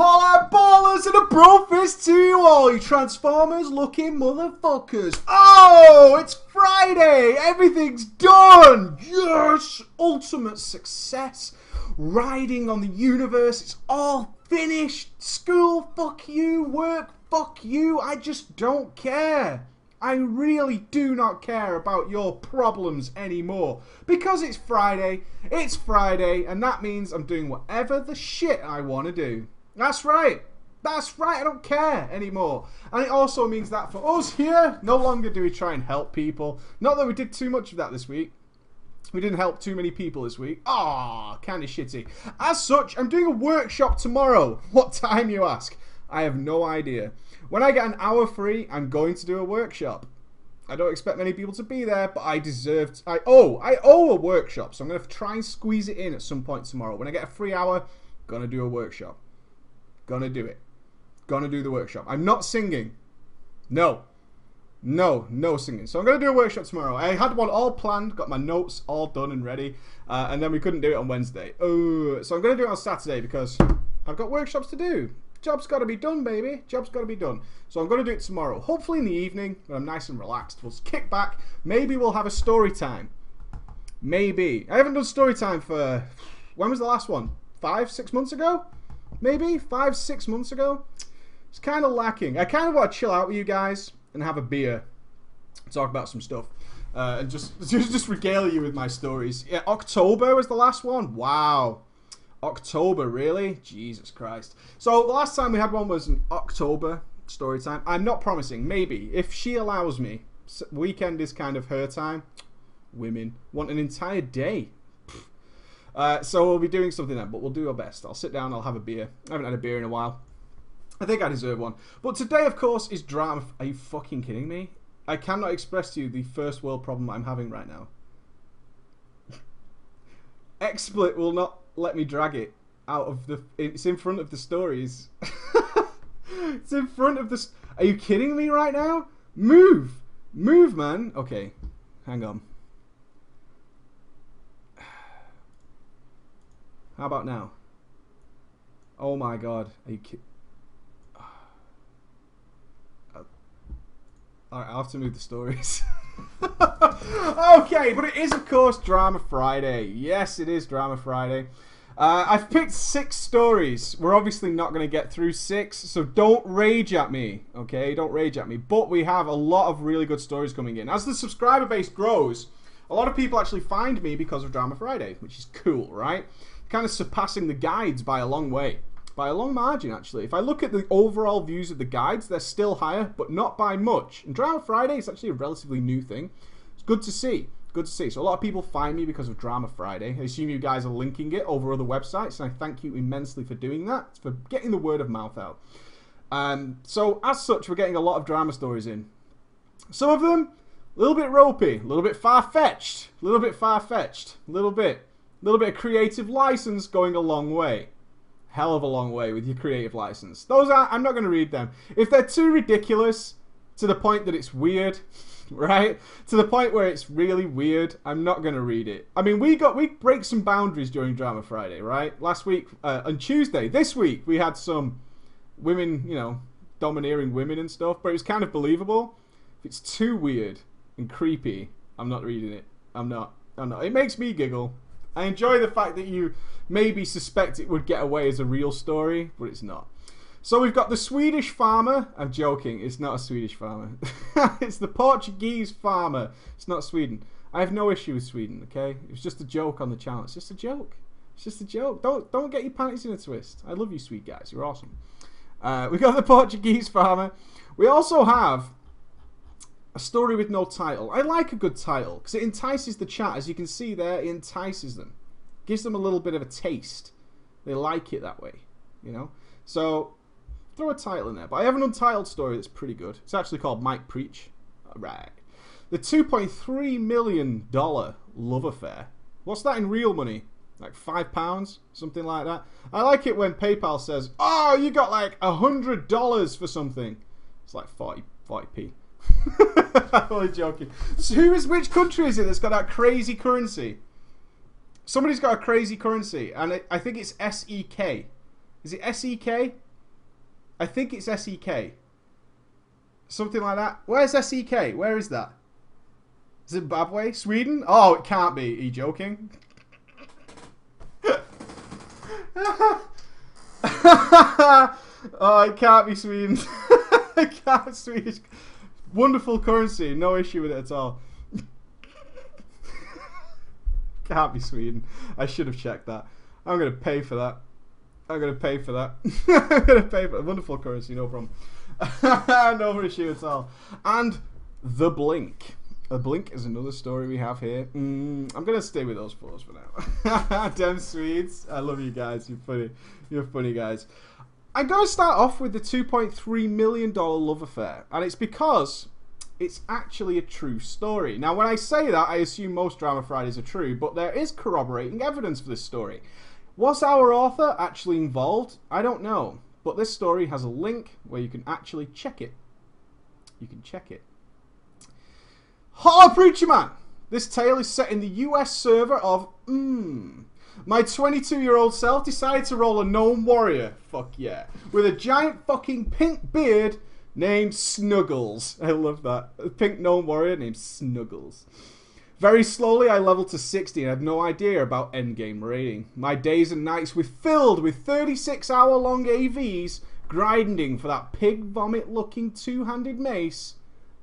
Holla ballers and a bro fist to you all, you Transformers looking motherfuckers. Oh, it's Friday. Everything's done. Yes, ultimate success. Riding on the universe. It's all finished. School, fuck you. Work, fuck you. I just don't care. I really do not care about your problems anymore. Because it's Friday, it's Friday, and that means I'm doing whatever the shit I want to do. That's right. That's right, I don't care anymore. And it also means that for us here, no longer do we try and help people. Not that we did too much of that this week. We didn't help too many people this week. Ah, kind of shitty. As such, I'm doing a workshop tomorrow. What time, you ask? I have no idea. When I get an hour free, I'm going to do a workshop. I don't expect many people to be there, but I deserve. To, I owe. I owe a workshop, so I'm going to try and squeeze it in at some point tomorrow. When I get a free hour, gonna do a workshop. Gonna do it. Gonna do the workshop. I'm not singing. No. No, no singing. So I'm going to do a workshop tomorrow. I had one all planned, got my notes all done and ready, uh, and then we couldn't do it on Wednesday. Oh, so I'm going to do it on Saturday because I've got workshops to do. Job's got to be done, baby. Job's got to be done. So I'm going to do it tomorrow. Hopefully in the evening when I'm nice and relaxed. We'll kick back. Maybe we'll have a story time. Maybe. I haven't done story time for... When was the last one? Five, six months ago? Maybe? Five, six months ago? It's kind of lacking. I kind of want to chill out with you guys and have a beer. Talk about some stuff. Uh, and just, just regale you with my stories. Yeah, October was the last one. Wow. October, really? Jesus Christ. So the last time we had one was in October story time. I'm not promising. Maybe if she allows me. Weekend is kind of her time. Women want an entire day. Uh, so we'll be doing something then, but we'll do our best. I'll sit down. I'll have a beer. I haven't had a beer in a while. I think I deserve one. But today, of course, is drama. Are you fucking kidding me? I cannot express to you the first world problem I'm having right now. XSplit will not let me drag it out of the. It's in front of the stories. it's in front of the. Are you kidding me right now? Move, move, man. Okay, hang on. How about now? Oh my god, are you kidding? Alright, I'll have to move the stories. okay, but it is, of course, Drama Friday. Yes, it is Drama Friday. Uh, I've picked six stories. We're obviously not going to get through six, so don't rage at me, okay? Don't rage at me. But we have a lot of really good stories coming in. As the subscriber base grows, a lot of people actually find me because of Drama Friday, which is cool, right? Kind of surpassing the guides by a long way by a long margin, actually. If I look at the overall views of the guides, they're still higher, but not by much. And Drama Friday is actually a relatively new thing. It's good to see. Good to see. So a lot of people find me because of Drama Friday. I assume you guys are linking it over other websites, and I thank you immensely for doing that, for getting the word of mouth out. Um, so as such, we're getting a lot of drama stories in. Some of them, a little bit ropey, a little bit far-fetched, a little bit far-fetched, a little bit, little bit of creative license going a long way hell of a long way with your creative license. Those are I'm not going to read them. If they're too ridiculous to the point that it's weird, right? To the point where it's really weird, I'm not going to read it. I mean, we got we break some boundaries during Drama Friday, right? Last week uh, on Tuesday, this week we had some women, you know, domineering women and stuff, but it was kind of believable. If it's too weird and creepy, I'm not reading it. I'm not. I'm not. It makes me giggle. I enjoy the fact that you maybe suspect it would get away as a real story, but it's not. So we've got the Swedish farmer. I'm joking, it's not a Swedish farmer. it's the Portuguese farmer. It's not Sweden. I have no issue with Sweden, okay? It was just a joke on the channel. It's just a joke. It's just a joke. Don't don't get your panties in a twist. I love you, sweet guys. You're awesome. Uh, we got the Portuguese farmer. We also have a story with no title. I like a good title because it entices the chat. As you can see there, it entices them. Gives them a little bit of a taste. They like it that way, you know? So, throw a title in there. But I have an untitled story that's pretty good. It's actually called Mike Preach. Right. The $2.3 million love affair. What's that in real money? Like five pounds? Something like that? I like it when PayPal says, oh, you got like a hundred dollars for something. It's like 40, 40p. I'm only joking. So who is which country is it that's got that crazy currency? Somebody's got a crazy currency, and I think it's SEK. Is it SEK? I think it's SEK. Something like that. Where's SEK? Where is that? Zimbabwe? Sweden? Oh, it can't be. Are you joking? oh, it can't be Sweden. it can't be Swedish. Wonderful currency. No issue with it at all. can't be Sweden. I should have checked that. I'm to pay for that. I'm to pay for that. I'm to pay for it. Wonderful currency, no problem. no issue at all. And The Blink. A Blink is another story we have here. Mm, I'm gonna stay with those fours for now. Damn Swedes, I love you guys. You're funny. You're funny guys. I'm gonna start off with the 2.3 million dollar love affair, and it's because it's actually a true story. Now, when I say that, I assume most Drama Fridays are true, but there is corroborating evidence for this story. Was our author actually involved? I don't know, but this story has a link where you can actually check it. You can check it. Hello, Preacher Man! This tale is set in the US server of Mmm. My 22 year old self decided to roll a gnome warrior, fuck yeah, with a giant fucking pink beard named Snuggles. I love that. A pink gnome warrior named Snuggles. Very slowly, I leveled to 60 and had no idea about endgame raiding. My days and nights were filled with 36 hour long AVs grinding for that pig vomit looking two handed mace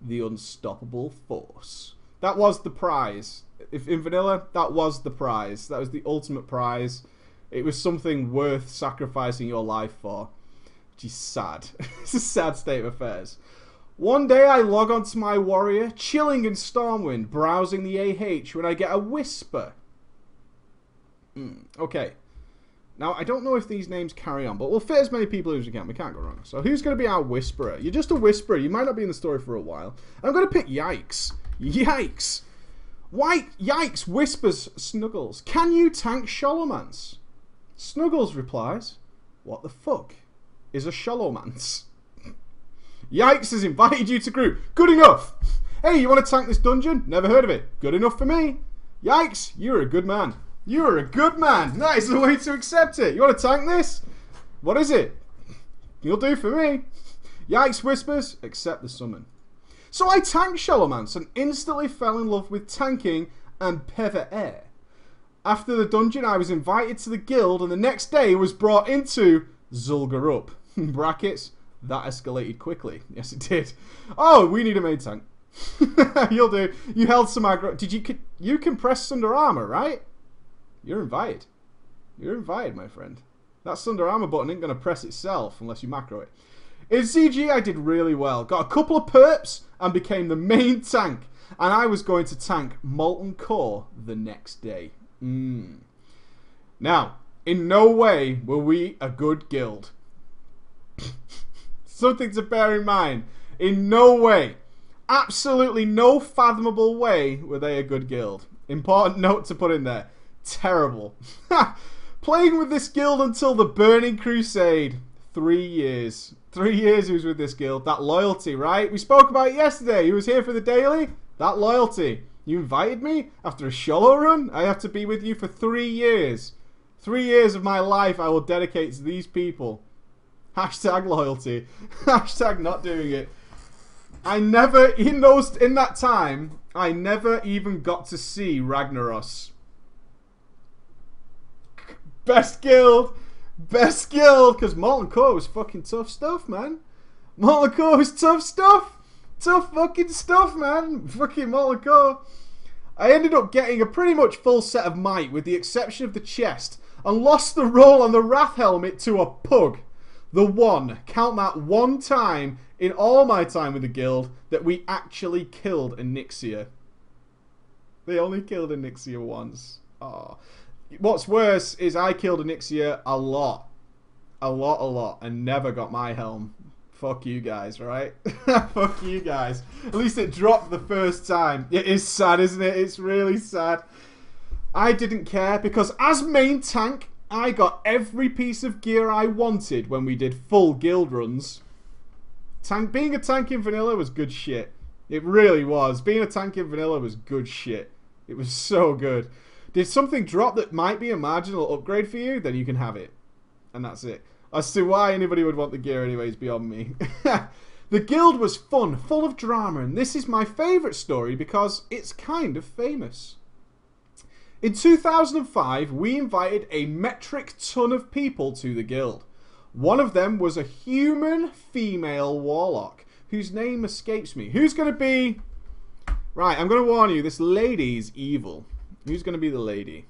the unstoppable force. That was the prize. If in vanilla, that was the prize. That was the ultimate prize. It was something worth sacrificing your life for. Which is sad. it's a sad state of affairs. One day I log onto my warrior, chilling in Stormwind, browsing the AH, when I get a whisper. Mm, okay. Now, I don't know if these names carry on, but we'll fit as many people as we can. We can't go wrong. So, who's going to be our whisperer? You're just a whisperer. You might not be in the story for a while. I'm going to pick Yikes. Yikes. White Yikes whispers Snuggles. Can you tank Scholomance? Snuggles replies, What the fuck is a Scholomance? Yikes has invited you to group. Good enough. Hey, you want to tank this dungeon? Never heard of it. Good enough for me. Yikes, you're a good man. You are a good man. That is the way to accept it. You want to tank this? What is it? You'll do for me. Yikes whispers, accept the summon. So I tanked Scholomance and instantly fell in love with tanking and Peva Air. After the dungeon, I was invited to the guild and the next day was brought into Zul'Gurub. brackets, that escalated quickly. Yes, it did. Oh, we need a main tank. You'll do. You held some aggro. Did you... You compressed under armor, right? You're invited. You're invited, my friend. That Sunder Armor button ain't going to press itself unless you macro it. In ZG, I did really well. Got a couple of perps and became the main tank. And I was going to tank Molten Core the next day. Mm. Now, in no way were we a good guild. Something to bear in mind. In no way, absolutely no fathomable way were they a good guild. Important note to put in there terrible. Playing with this guild until the Burning Crusade. Three years. Three years he was with this guild. That loyalty, right? We spoke about yesterday. He was here for the daily. That loyalty. You invited me after a shallow run? I have to be with you for three years. Three years of my life I will dedicate to these people. Hashtag loyalty. Hashtag not doing it. I never, in those, in that time, I never even got to see Ragnaros. Best guild. Best guild. Because Molten Core was fucking tough stuff, man. Molten Core was tough stuff. Tough fucking stuff, man. Fucking Molten Core. I ended up getting a pretty much full set of might with the exception of the chest and lost the roll on the Wrath helmet to a pug. The one, count that one time in all my time with the guild that we actually killed Onyxia. They only killed Onyxia once. Oh. What's worse is I killed Onyxia a lot. A lot, a lot, and never got my helm. Fuck you guys, right? Fuck you guys. At least it dropped the first time. It is sad, isn't it? It's really sad. I didn't care because as main tank, I got every piece of gear I wanted when we did full guild runs. Tank, being a tank in vanilla was good shit. It really was. Being a tank in vanilla was good shit. It was so good. Did something drop that might be a marginal upgrade for you? Then you can have it. And that's it. As to why anybody would want the gear anyways beyond me. the guild was fun, full of drama, and this is my favourite story because it's kind of famous. In 2005, we invited a metric ton of people to the guild. One of them was a human female warlock whose name escapes me. Who's going to be... Right, I'm going to warn you, this lady's evil. Who's to be the lady?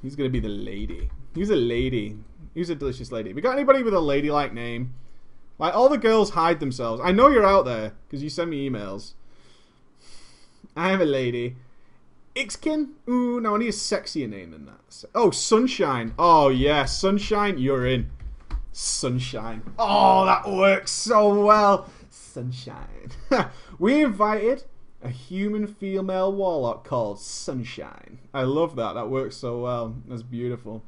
Who's to be the lady? Who's a lady? Who's a delicious lady? We got anybody with a ladylike name? Like, all the girls hide themselves. I know you're out there, because you send me emails. I have a lady. Ixkin? Ooh, no, I need a sexier name than that. Oh, Sunshine. Oh, yeah, Sunshine, you're in. Sunshine. Oh, that works so well. Sunshine. we invited a human female warlock called Sunshine. I love that. That works so well. That's beautiful.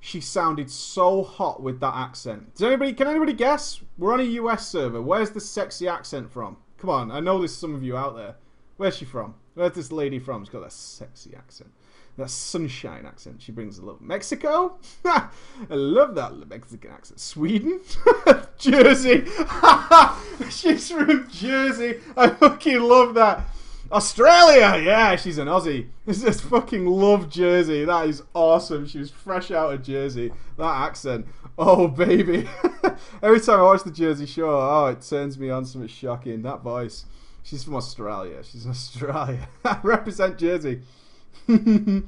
She sounded so hot with that accent. Does anybody can anybody guess? We're on a US server. Where's the sexy accent from? Come on, I know there's some of you out there. Where's she from? Where's this lady from? She's got that sexy accent. That sunshine accent. She brings a little Mexico? I love that Mexican accent. Sweden? Jersey? She's from Jersey. I fucking love that. Australia, yeah, she's an Aussie. I just fucking love Jersey. That is awesome. She was fresh out of Jersey. That accent, oh baby. Every time I watch the Jersey Shore, oh, it turns me on something shocking. That voice. She's from Australia. She's Australia. Represent Jersey.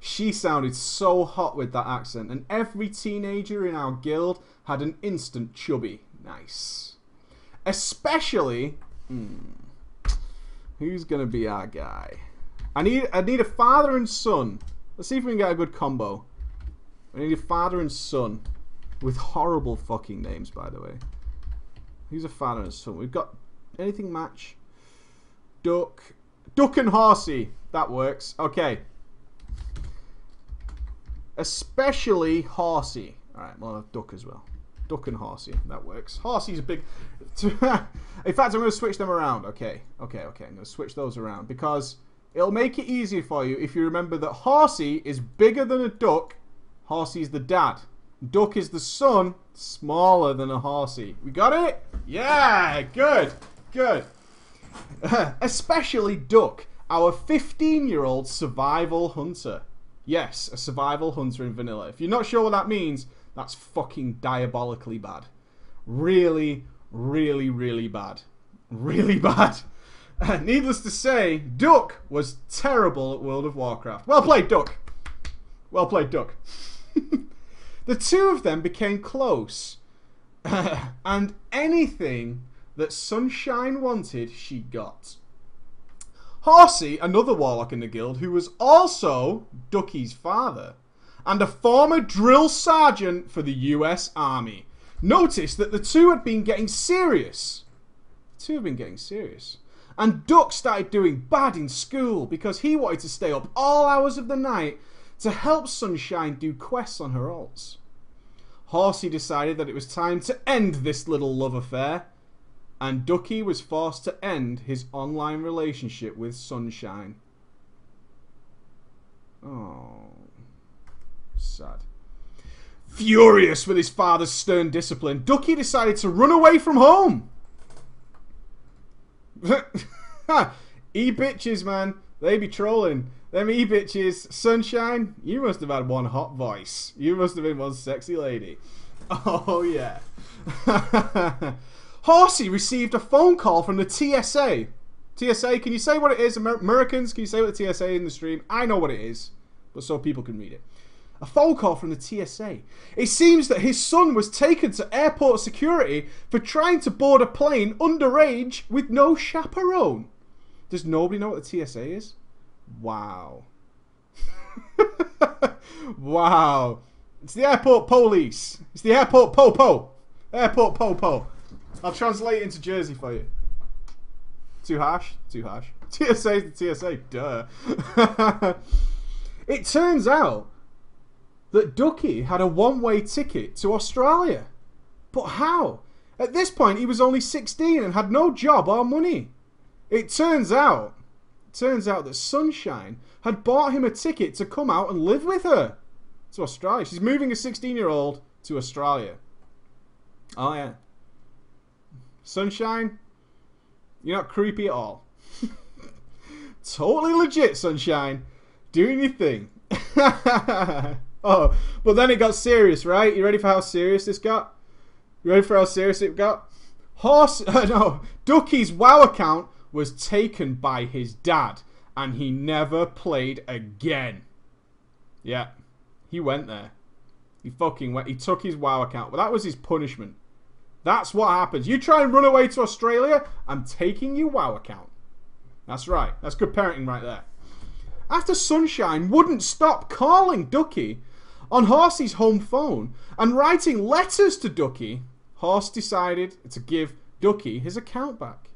she sounded so hot with that accent, and every teenager in our guild had an instant chubby. Nice. Especially. Hmm, Who's gonna be our guy? I need I need a father and son. Let's see if we can get a good combo. I need a father and son with horrible fucking names, by the way. Who's a father and son? We've got anything match. Duck, Duck and Horsey. That works. Okay. Especially Horsey. All right, we'll Duck as well. Duck and Horsey. That works. Horsey's a big... In fact, I'm going to switch them around. Okay, okay, okay. I'm going to switch those around because it'll make it easier for you if you remember that Horsey is bigger than a duck. Horsey's the dad. Duck is the son, smaller than a horsey. We got it? Yeah, good, good. Especially Duck, our 15-year-old survival hunter. Yes, a survival hunter in vanilla. If you're not sure what that means, that's fucking diabolically bad. Really, really, really bad. Really bad. needless to say, Duck was terrible at World of Warcraft. Well played, Duck. Well played, Duck. the two of them became close. and anything that Sunshine wanted, she got. Horsey, another warlock in the guild, who was also Ducky's father, and a former drill sergeant for the US Army. Noticed that the two had been getting serious. The two had been getting serious. And Duck started doing bad in school because he wanted to stay up all hours of the night to help Sunshine do quests on her alts. Horsey decided that it was time to end this little love affair, and Ducky was forced to end his online relationship with Sunshine. Oh. Sad. Furious with his father's stern discipline, Ducky decided to run away from home. e-bitches, man. They be trolling. Them e-bitches. Sunshine, you must have had one hot voice. You must have been one sexy lady. Oh, yeah. Horsey received a phone call from the TSA. TSA, can you say what it is? Amer Americans, can you say what the TSA in the stream? I know what it is, but so people can read it. A phone call from the TSA. It seems that his son was taken to airport security for trying to board a plane underage with no chaperone. Does nobody know what the TSA is? Wow. wow. It's the airport police. It's the airport po-po. Airport po-po. I'll translate it into Jersey for you. Too harsh? Too harsh. TSA is the TSA. Duh. it turns out that Ducky had a one-way ticket to Australia. But how? At this point, he was only 16 and had no job or money. It turns out, turns out that Sunshine had bought him a ticket to come out and live with her. to Australia. She's moving a 16 year old to Australia. Oh, yeah. Sunshine, you're not creepy at all. totally legit, Sunshine. Doing your thing. oh, but then it got serious, right? You ready for how serious this got? You ready for how serious it got? Horse, uh, no, Ducky's WoW account was taken by his dad, and he never played again. Yeah, he went there. He fucking went. He took his WoW account, Well, that was his punishment. That's what happens. You try and run away to Australia, I'm taking your WoW account. That's right. That's good parenting right there. After Sunshine wouldn't stop calling Ducky on Horsey's home phone and writing letters to Ducky, Horse decided to give Ducky his account back.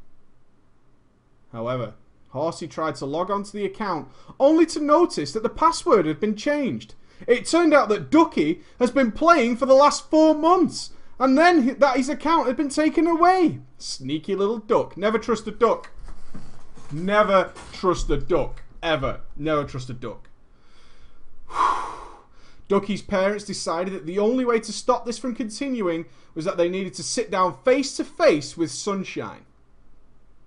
However, Horsey tried to log onto the account only to notice that the password had been changed. It turned out that Ducky has been playing for the last four months and then that his account had been taken away. Sneaky little duck. Never trust a duck. Never trust a duck. Ever. Never trust a duck. Ducky's parents decided that the only way to stop this from continuing was that they needed to sit down face to face with Sunshine.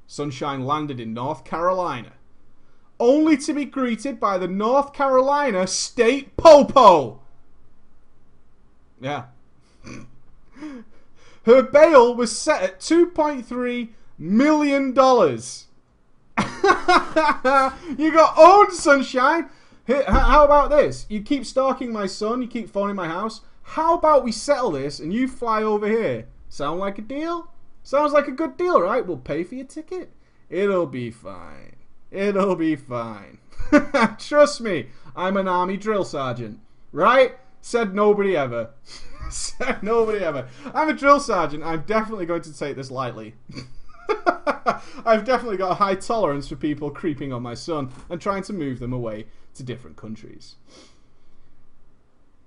Sunshine landed in North Carolina, only to be greeted by the North Carolina State Popo. Yeah. Her bail was set at $2.3 million. you got owned, Sunshine. How about this? You keep stalking my son, you keep phoning my house. How about we settle this and you fly over here? Sound like a deal? Sounds like a good deal, right? We'll pay for your ticket. It'll be fine. It'll be fine. Trust me, I'm an army drill sergeant. Right? Said nobody ever. Nobody ever. I'm a drill sergeant. I'm definitely going to take this lightly. I've definitely got a high tolerance for people creeping on my son and trying to move them away to different countries.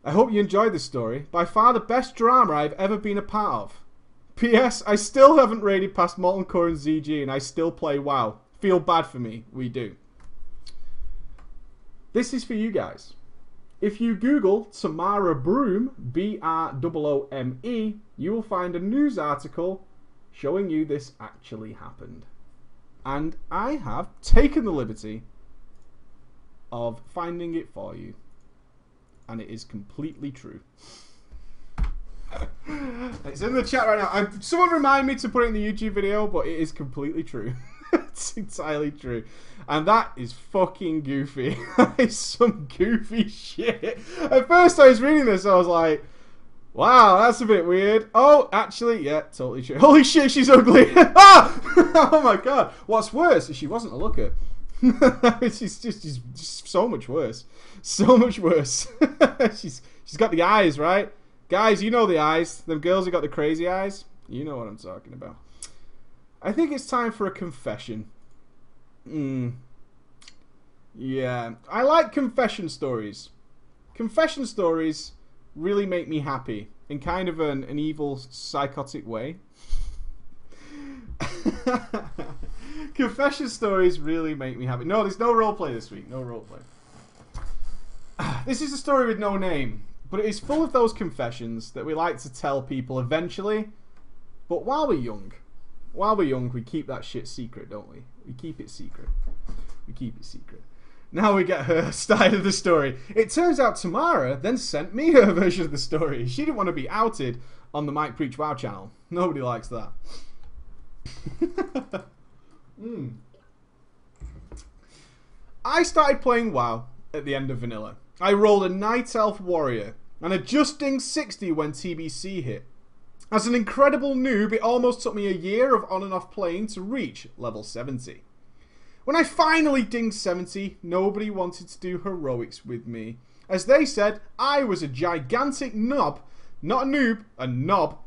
I hope you enjoyed this story. By far the best drama I've ever been a part of. P.S. I still haven't raided past Molten Core and ZG and I still play WoW. Feel bad for me. We do. This is for you guys. If you Google Tamara Broome, B R O O M E, you will find a news article showing you this actually happened. And I have taken the liberty of finding it for you. And it is completely true. it's in the chat right now. I'm, someone remind me to put it in the YouTube video, but it is completely true. it's entirely true. And that is fucking goofy. that is some goofy shit. At first I was reading this, I was like, Wow, that's a bit weird. Oh, actually, yeah, totally true. Holy shit, she's ugly. ah! oh my god. What's worse is she wasn't a looker. she's just she's just so much worse. So much worse. she's she's got the eyes, right? Guys, you know the eyes. Them girls who got the crazy eyes. You know what I'm talking about. I think it's time for a confession. Hmm. Yeah, I like confession stories. Confession stories really make me happy in kind of an, an evil, psychotic way. Confession stories really make me happy. No, there's no roleplay this week. No roleplay. This is a story with no name, but it is full of those confessions that we like to tell people eventually. But while we're young, while we're young, we keep that shit secret, don't we? We keep it secret. We keep it secret. Now we get her side of the story. It turns out Tamara then sent me her version of the story. She didn't want to be outed on the Mike Preach Wow channel. Nobody likes that. mm. I started playing WoW at the end of Vanilla. I rolled a Night Elf Warrior and a just 60 when TBC hit. As an incredible noob, it almost took me a year of on and off playing to reach level 70. When I finally dinged 70, nobody wanted to do heroics with me. As they said, I was a gigantic knob, not a noob, a knob,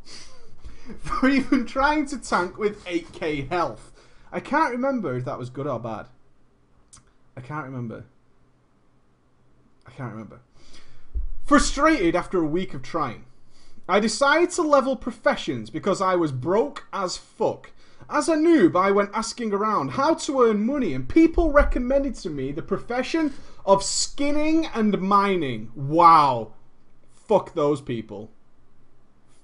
for even trying to tank with 8k health. I can't remember if that was good or bad. I can't remember. I can't remember. Frustrated after a week of trying, I decided to level professions because I was broke as fuck as a noob, I went asking around how to earn money, and people recommended to me the profession of skinning and mining. Wow. Fuck those people.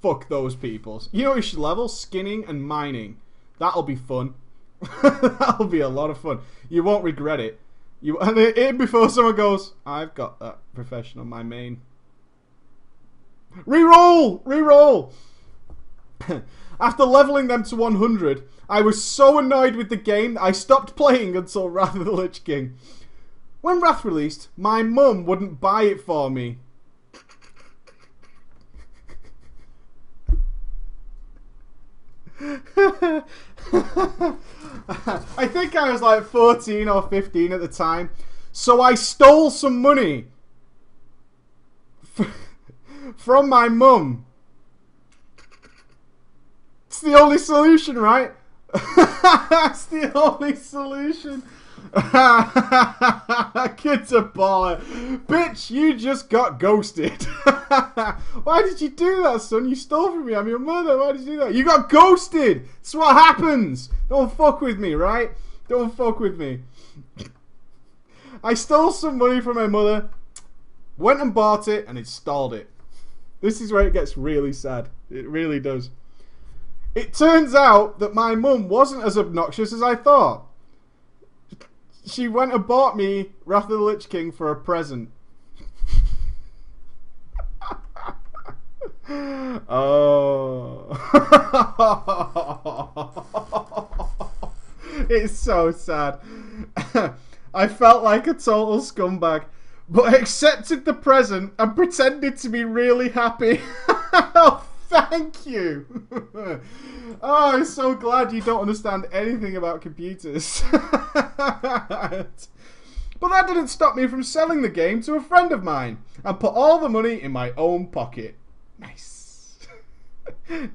Fuck those people. You know you should level? Skinning and mining. That'll be fun. That'll be a lot of fun. You won't regret it. You and in before someone goes, I've got that profession on my main. Reroll! Reroll! After leveling them to 100, I was so annoyed with the game I stopped playing until Wrath of the Lich King. When Wrath released, my mum wouldn't buy it for me. I think I was like 14 or 15 at the time. So I stole some money from my mum. It's the only solution, right? That's the only solution. Kid's a baller. Bitch, you just got ghosted. Why did you do that, son? You stole from me. I'm your mother. Why did you do that? You got ghosted. That's what happens. Don't fuck with me, right? Don't fuck with me. I stole some money from my mother, went and bought it, and installed it. This is where it gets really sad. It really does. It turns out that my mum wasn't as obnoxious as I thought. She went and bought me Wrath of the Lich King for a present. oh. it's so sad. I felt like a total scumbag, but accepted the present and pretended to be really happy. oh, thank you. oh, I'm so glad you don't understand anything about computers. But that didn't stop me from selling the game to a friend of mine and put all the money in my own pocket. Nice. hey,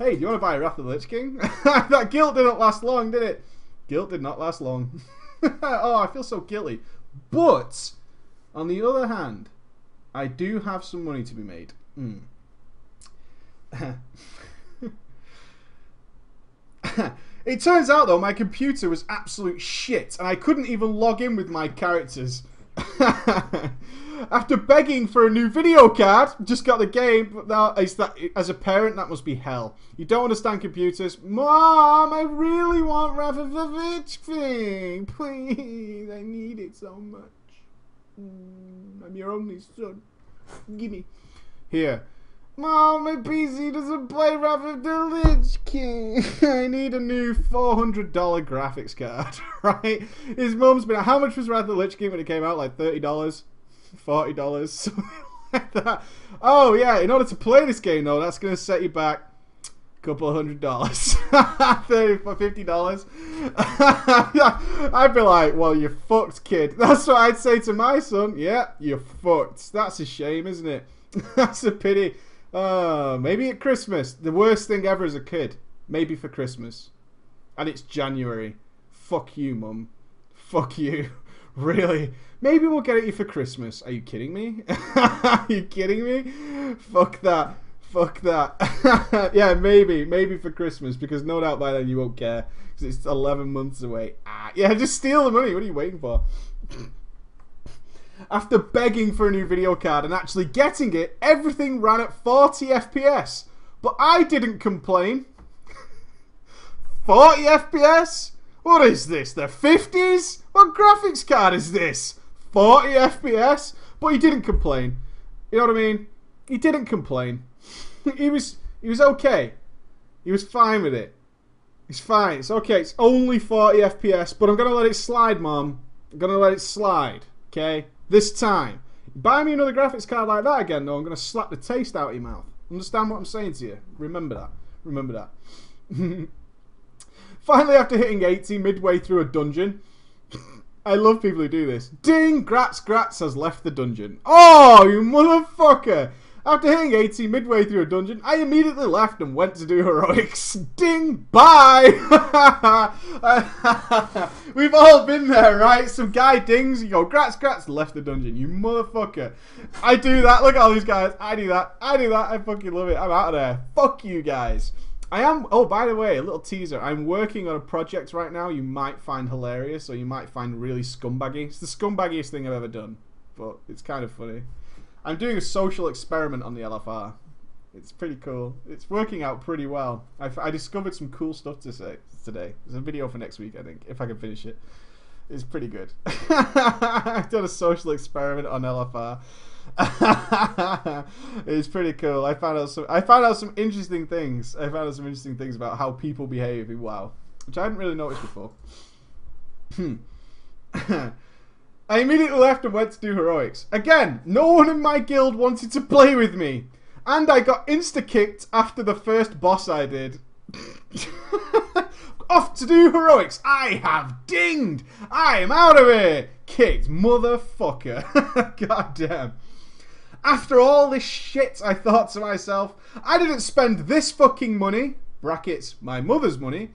do you want to buy Wrath of the Lich King? that guilt didn't last long, did it? Guilt did not last long. oh, I feel so guilty. But, on the other hand, I do have some money to be made. Mm. it turns out though my computer was absolute shit and I couldn't even log in with my characters. After begging for a new video card, just got the game. But now, that as a parent, that must be hell. You don't understand computers, Mom. I really want the Lich King. Please, I need it so much. Mm, I'm your only son. Gimme. Here, Mom, my PC doesn't play Wrath of the Lich King. I need a new $400 graphics card, right? His mum's been, how much was Wrath of the Lich King when it came out? Like $30? $40? Something like that. Oh, yeah, in order to play this game, though, that's going to set you back couple hundred dollars. 30 for $50. I'd be like, well, you're fucked, kid. That's what I'd say to my son. Yeah, you're fucked. That's a shame, isn't it? that's a pity. Uh, maybe at Christmas. The worst thing ever as a kid. Maybe for Christmas. And it's January. Fuck you, mum. Fuck you. really? Maybe we'll get it you for Christmas. Are you kidding me? Are you kidding me? Fuck that. Fuck that. yeah, maybe. Maybe for Christmas. Because no doubt by then you won't care. Because it's 11 months away. Ah, yeah, just steal the money. What are you waiting for? After begging for a new video card and actually getting it, everything ran at 40 FPS. But I didn't complain. 40 FPS? What is this? The 50s? What graphics card is this? 40 FPS? But he didn't complain. You know what I mean? He didn't complain. he was he was okay. He was fine with it. It's fine. It's okay. It's only 40 FPS, but I'm gonna let it slide, Mom. I'm gonna let it slide. Okay? This time. Buy me another graphics card like that again, though. I'm to slap the taste out of your mouth. Understand what I'm saying to you? Remember that. Remember that. Finally, after hitting 80 midway through a dungeon, I love people who do this. Ding! Gratz Gratz has left the dungeon. Oh, you motherfucker! After hitting 80 midway through a dungeon, I immediately left and went to do heroics. Ding! Bye! We've all been there, right? Some guy dings, you go, grats, grats, left the dungeon. You motherfucker. I do that. Look at all these guys. I do that. I do that. I fucking love it. I'm out of there. Fuck you guys. I am. Oh, by the way, a little teaser. I'm working on a project right now. You might find hilarious, or you might find really scumbaggy. It's the scumbaggiest thing I've ever done, but it's kind of funny. I'm doing a social experiment on the LFR. It's pretty cool. It's working out pretty well. I, I discovered some cool stuff to say today. There's a video for next week, I think, if I can finish it. It's pretty good. I've done a social experiment on LFR. it's pretty cool. I found out some. I found out some interesting things. I found out some interesting things about how people behave in WoW, which I hadn't really noticed before. Hmm. I immediately left and went to do heroics. Again, no one in my guild wanted to play with me. And I got insta-kicked after the first boss I did. Off to do heroics. I have dinged. I am out of here. Kicked, motherfucker. God damn. After all this shit, I thought to myself, I didn't spend this fucking money, brackets, my mother's money,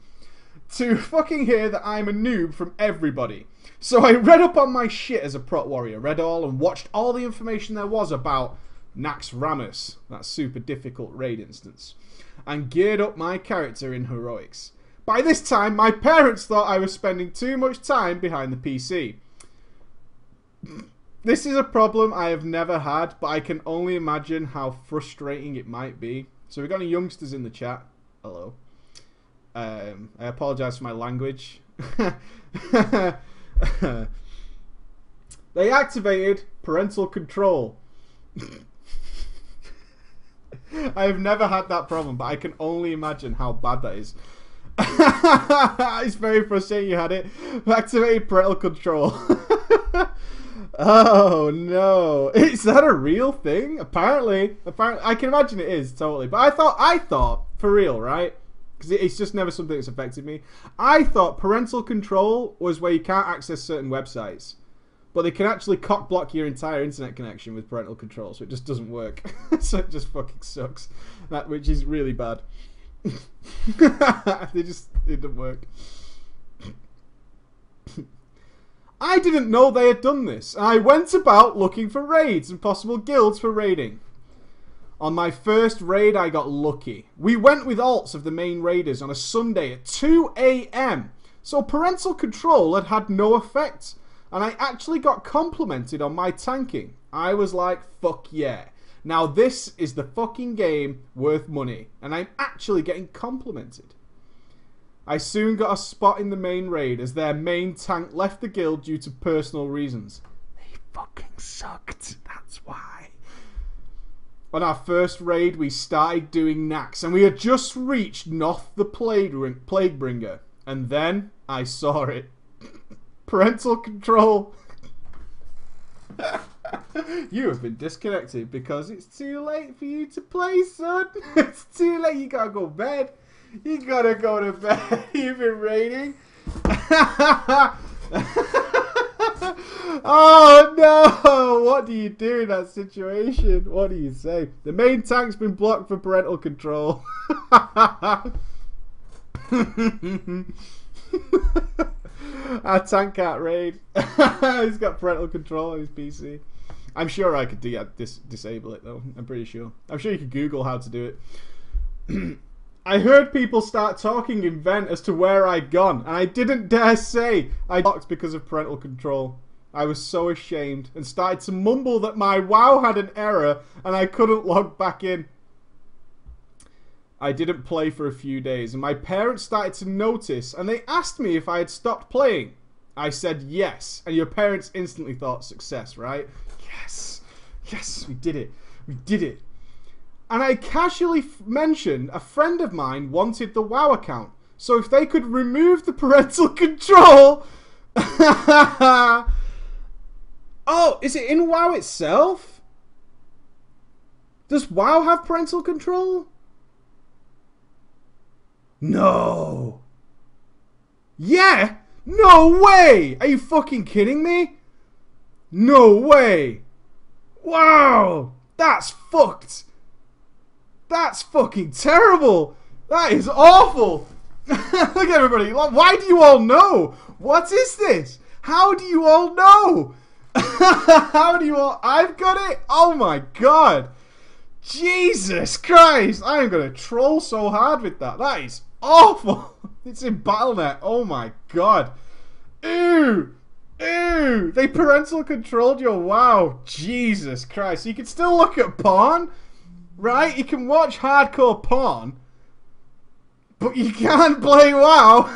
to fucking hear that I'm a noob from everybody. So I read up on my shit as a prot warrior, read all and watched all the information there was about Naxxramas, that super difficult raid instance, and geared up my character in heroics. By this time, my parents thought I was spending too much time behind the PC. This is a problem I have never had, but I can only imagine how frustrating it might be. So we've got any youngsters in the chat. Hello. Um, I apologise for my language. they activated parental control. I have never had that problem, but I can only imagine how bad that is. it's very frustrating you had it. Activated parental control. oh no. Is that a real thing? Apparently. Apparently I can imagine it is, totally. But I thought I thought, for real, right? Because it's just never something that's affected me. I thought parental control was where you can't access certain websites. But they can actually cock block your entire internet connection with parental control, so it just doesn't work. so it just fucking sucks. That which is really bad. they just it didn't work. I didn't know they had done this. I went about looking for raids and possible guilds for raiding. On my first raid, I got lucky. We went with alts of the main raiders on a Sunday at 2 a.m. So parental control had had no effect and I actually got complimented on my tanking. I was like, fuck yeah. Now this is the fucking game worth money, and I'm actually getting complimented. I soon got a spot in the main raid as their main tank left the guild due to personal reasons. They fucking sucked, that's why. On our first raid, we started doing Naxx, and we had just reached Noth the Plaguebringer, and then I saw it parental control. you have been disconnected because it's too late for you to play, son. it's too late. You gotta go to bed. You gotta go to bed. You've been raiding. oh no! What do you do in that situation? What do you say? The main tank's been blocked for parental control. A tank cat raid. He's got parental control on his PC. I'm sure I could dis- disable it though. I'm pretty sure. I'm sure you could Google how to do it. I heard people start talking in vent as to where I'd gone, and I didn't dare say I blocked because of parental control. I was so ashamed and started to mumble that my WoW had an error and I couldn't log back in. I didn't play for a few days, and my parents started to notice, and they asked me if I had stopped playing. I said yes, and your parents instantly thought success, right? Yes, yes, we did it, we did it. And I casually mentioned a friend of mine wanted the WoW account, so if they could remove the parental control. oh, is it in WoW itself? Does WoW have parental control? No. Yeah? No way! Are you fucking kidding me? No way! Wow! That's fucked! That's fucking terrible! That is awful! Look at everybody. Why do you all know? What is this? How do you all know? How do you all... I've got it? Oh my god! Jesus Christ! I am going to troll so hard with that. That is awful. It's in Battle.net. Oh my god. Ew. Ew. They parental controlled you. Wow. Jesus Christ. You can still look at porn, right? You can watch hardcore porn, but you can't play WoW.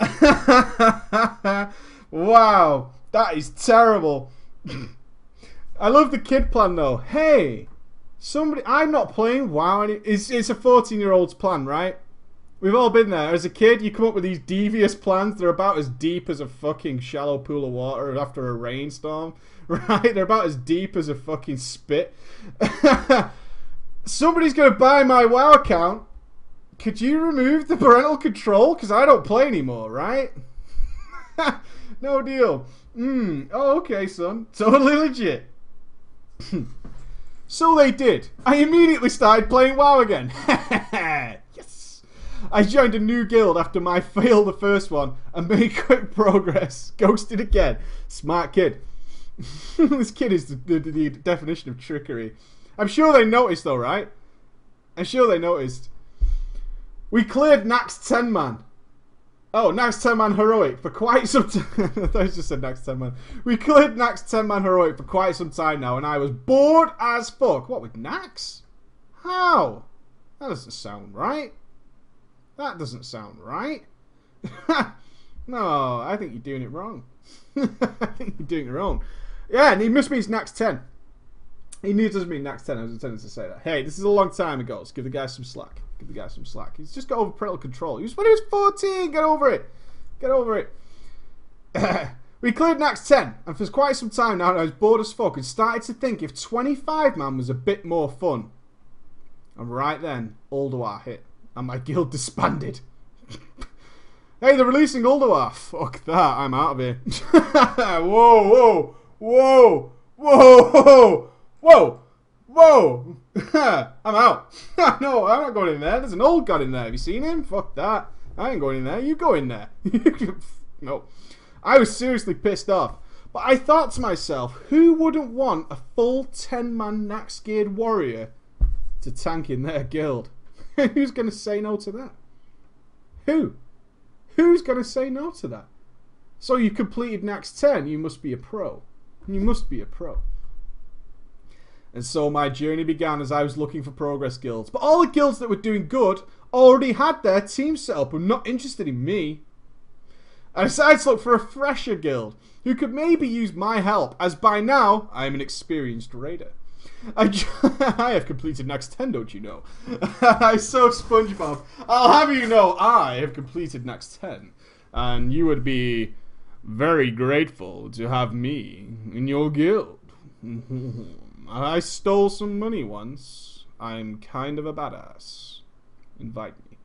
wow. That is terrible. I love the kid plan though. Hey, somebody. I'm not playing WoW. It's, it's a 14 year old's plan, right? We've all been there. As a kid, you come up with these devious plans. They're about as deep as a fucking shallow pool of water after a rainstorm. Right? They're about as deep as a fucking spit. Somebody's going to buy my WoW account. Could you remove the parental control? Because I don't play anymore, right? no deal. Hmm. Oh, okay, son. Totally legit. so they did. I immediately started playing WoW again. Yes. I joined a new guild after my fail the first one and made quick progress. Ghosted again. Smart kid. this kid is the, the, the, definition of trickery. I'm sure they noticed though, right? I'm sure they noticed. We cleared Nax 10 man. Oh, Nax 10 man heroic for quite some time. I thought I just said Nax 10 man. We cleared Nax 10 man heroic for quite some time now, and I was bored as fuck. What with Nax? How? That doesn't sound right. That doesn't sound right. no, I think you're doing it wrong. I think you're doing it wrong. Yeah, and he must mean next 10. He knew it doesn't mean Nax 10. I was intending to say that. Hey, this is a long time ago. Let's give the guy some slack. Give the guy some slack. He's just got over parental control. He was when he was 14. Get over it. Get over it. we cleared Nax 10, and for quite some time now, I was bored as fuck and started to think if 25 man was a bit more fun. And right then, Ulduar hit and my guild disbanded. hey, they're releasing Ulduar. Fuck that, I'm out of here. whoa, whoa, whoa, whoa, whoa, whoa. I'm out. no, I'm not going in there. There's an old guy in there. Have you seen him? Fuck that. I ain't going in there. You go in there. no. I was seriously pissed off. But I thought to myself, who wouldn't want a full 10 man Nax geared warrior to tank in their guild? Who's going to say no to that? Who? Who's going to say no to that? So you completed Nax 10, you must be a pro. You must be a pro. And so my journey began as I was looking for progress guilds. But all the guilds that were doing good already had their team set up and not interested in me. I decided to look for a fresher guild who could maybe use my help, as by now I am an experienced raider. I, I have completed Next 10, don't you know? I so SpongeBob. I'll have you know I have completed Next 10. And you would be very grateful to have me in your guild. I stole some money once. I'm kind of a badass. Invite me.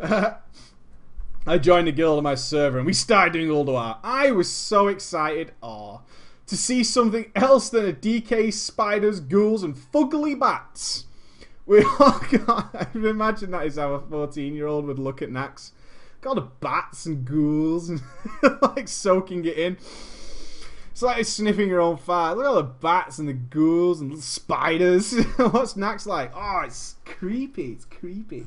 I joined the guild on my server and we started doing Ulduar. I was so excited. Aw to see something else than a DK spiders, ghouls, and fugly bats. We all got, I can imagine that is how a 14 year old would look at Nax. Got the bats and ghouls and like soaking it in. It's like sniffing your own fat. Look at all the bats and the ghouls and spiders. What's next like? Oh, it's creepy. It's creepy.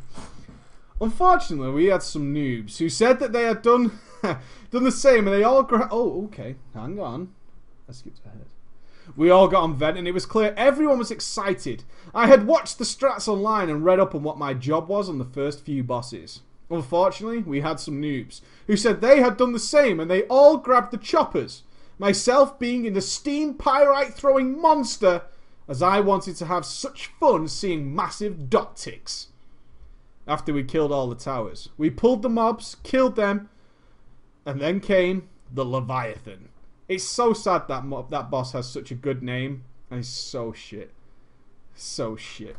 Unfortunately, we had some noobs who said that they had done done the same, and they all. Gra- oh, okay. Hang on. I skipped ahead. We all got on vent and it was clear everyone was excited. I had watched the strats online and read up on what my job was on the first few bosses. Unfortunately, we had some noobs who said they had done the same and they all grabbed the choppers. Myself being in the steam pyrite throwing monster as I wanted to have such fun seeing massive dot ticks. After we killed all the towers, we pulled the mobs, killed them, and then came the Leviathan. It's so sad that that boss has such a good name and he's so shit. So shit.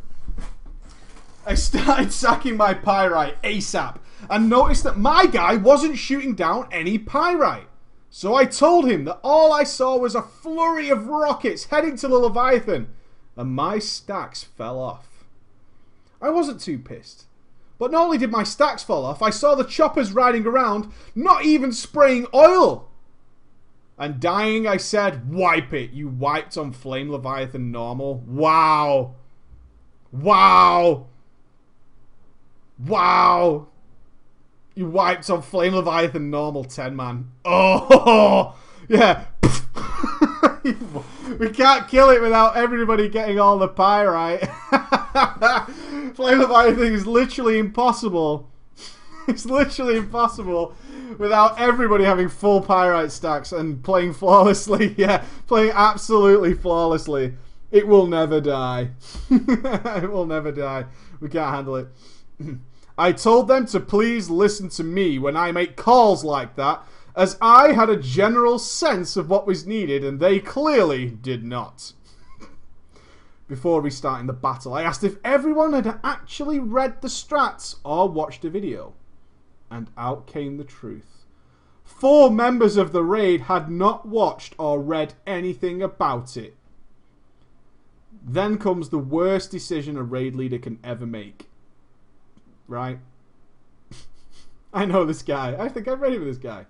I started sacking my pyrite ASAP and noticed that my guy wasn't shooting down any pyrite. So I told him that all I saw was a flurry of rockets heading to the Leviathan and my stacks fell off. I wasn't too pissed. But not only did my stacks fall off, I saw the choppers riding around, not even spraying oil. And dying, I said, wipe it. You wiped on Flame Leviathan normal. Wow. Wow. Wow. You wiped on Flame Leviathan normal 10 man. Oh, yeah. we can't kill it without everybody getting all the pyrite. Flame Leviathan is literally impossible. It's literally impossible without everybody having full pyrite stacks and playing flawlessly. Yeah, playing absolutely flawlessly. It will never die. it will never die. We can't handle it. I told them to please listen to me when I make calls like that, as I had a general sense of what was needed and they clearly did not. Before restarting the battle, I asked if everyone had actually read the strats or watched a video. And out came the truth. Four members of the raid had not watched or read anything about it. Then comes the worst decision a raid leader can ever make. Right? I know this guy. I think I'm ready for this guy.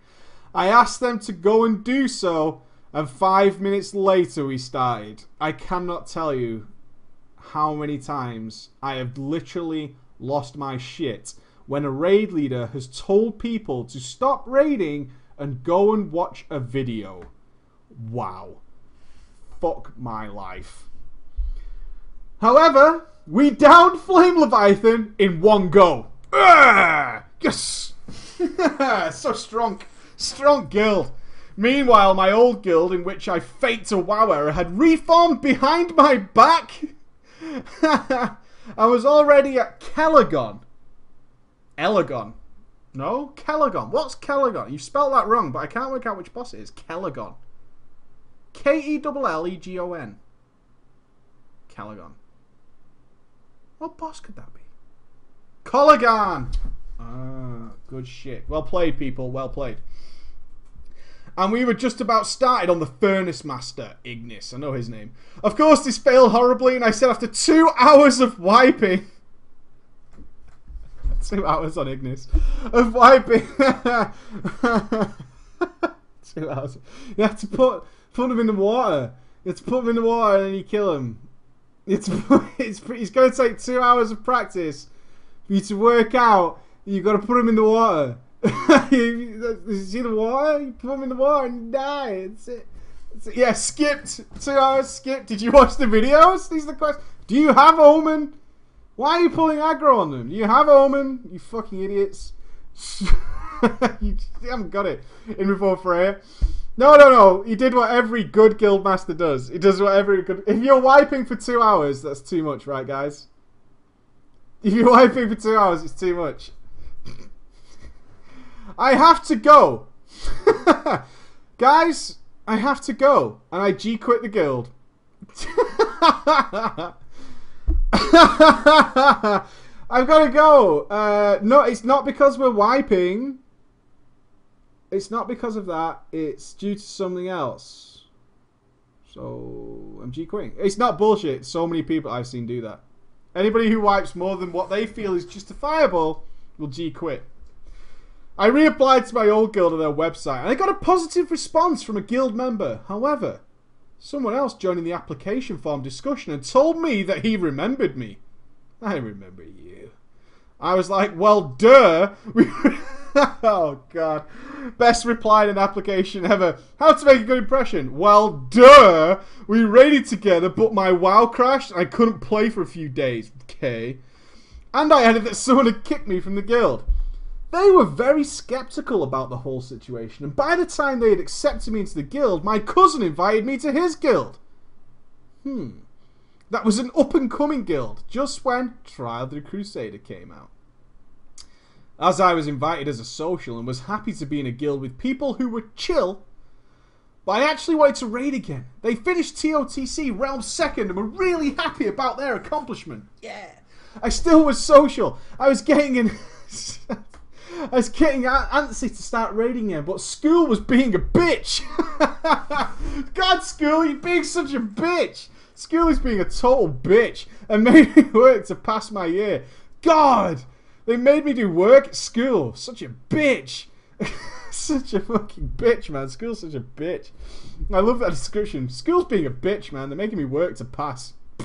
I asked them to go and do so, and five minutes later we started. I cannot tell you how many times I have literally lost my shit when a raid leader has told people to stop raiding and go and watch a video. Wow. Fuck my life. However, we downed Flame Leviathan in one go. Ah, yes! so strong. Strong guild. Meanwhile, my old guild, in which I faked a wower, had reformed behind my back. I was already at Kelagon. Elagon. No? Kelagon. What's Kelagon? You spelled that wrong, but I can't work out which boss it is. Kelagon. K-E-L-L-E-G-O-N. Kelagon. What boss could that be? Kologarn! Ah, good shit. Well played, people. Well played. And we were just about started on the Furnace Master, Ignis. I know his name. Of course, this failed horribly, and I said after two hours of wiping... two hours on Ignis. Of wiping... two hours. You have to put, put him in the water. You have to put him in the water and then you kill him. It's, it's, it's going to take two hours of practice for you to work out. You've got to put him in the water. you see the water? You put him in the water and die. It's it. Yeah, skipped. Two hours skipped. Did you watch the videos? These are the questions. Do you have Omen? Why are you pulling aggro on them? Do you have Omen? You fucking idiots. you haven't got it in before Freya. No, no, no. He did what every good guildmaster does. He does what every good. If you're wiping for two hours, that's too much, right, guys? If you're wiping for two hours, it's too much. I have to go, guys. I have to go, and I G quit the guild. I've got to go. Uh, no, it's not because we're wiping. It's not because of that. It's due to something else. So I'm quitting. It's not bullshit. So many people I've seen do that. Anybody who wipes more than what they feel is justifiable will G quit. I reapplied to my old guild on their website and I got a positive response from a guild member. However, someone else joined in the application form discussion and told me that he remembered me. I remember you. I was like, well, duh. oh, God. Best reply in an application ever. How to make a good impression? Well, duh. We raided together, but my WoW crashed and I couldn't play for a few days. Okay. And I added that someone had kicked me from the guild. They were very skeptical about the whole situation, and by the time they had accepted me into the guild, my cousin invited me to his guild. Hmm. That was an up and coming guild, just when Trial of the Crusader came out. As I was invited as a social and was happy to be in a guild with people who were chill, but I actually wanted to raid again. They finished TOTC Realm 2nd and were really happy about their accomplishment. Yeah. I still was social. I was getting in. I was getting antsy to start raiding him, but school was being a bitch. God, school, you're being such a bitch. School is being a total bitch and made me work to pass my year. God, they made me do work at school. Such a bitch. such a fucking bitch, man. School's such a bitch. I love that description. School's being a bitch, man. They're making me work to pass.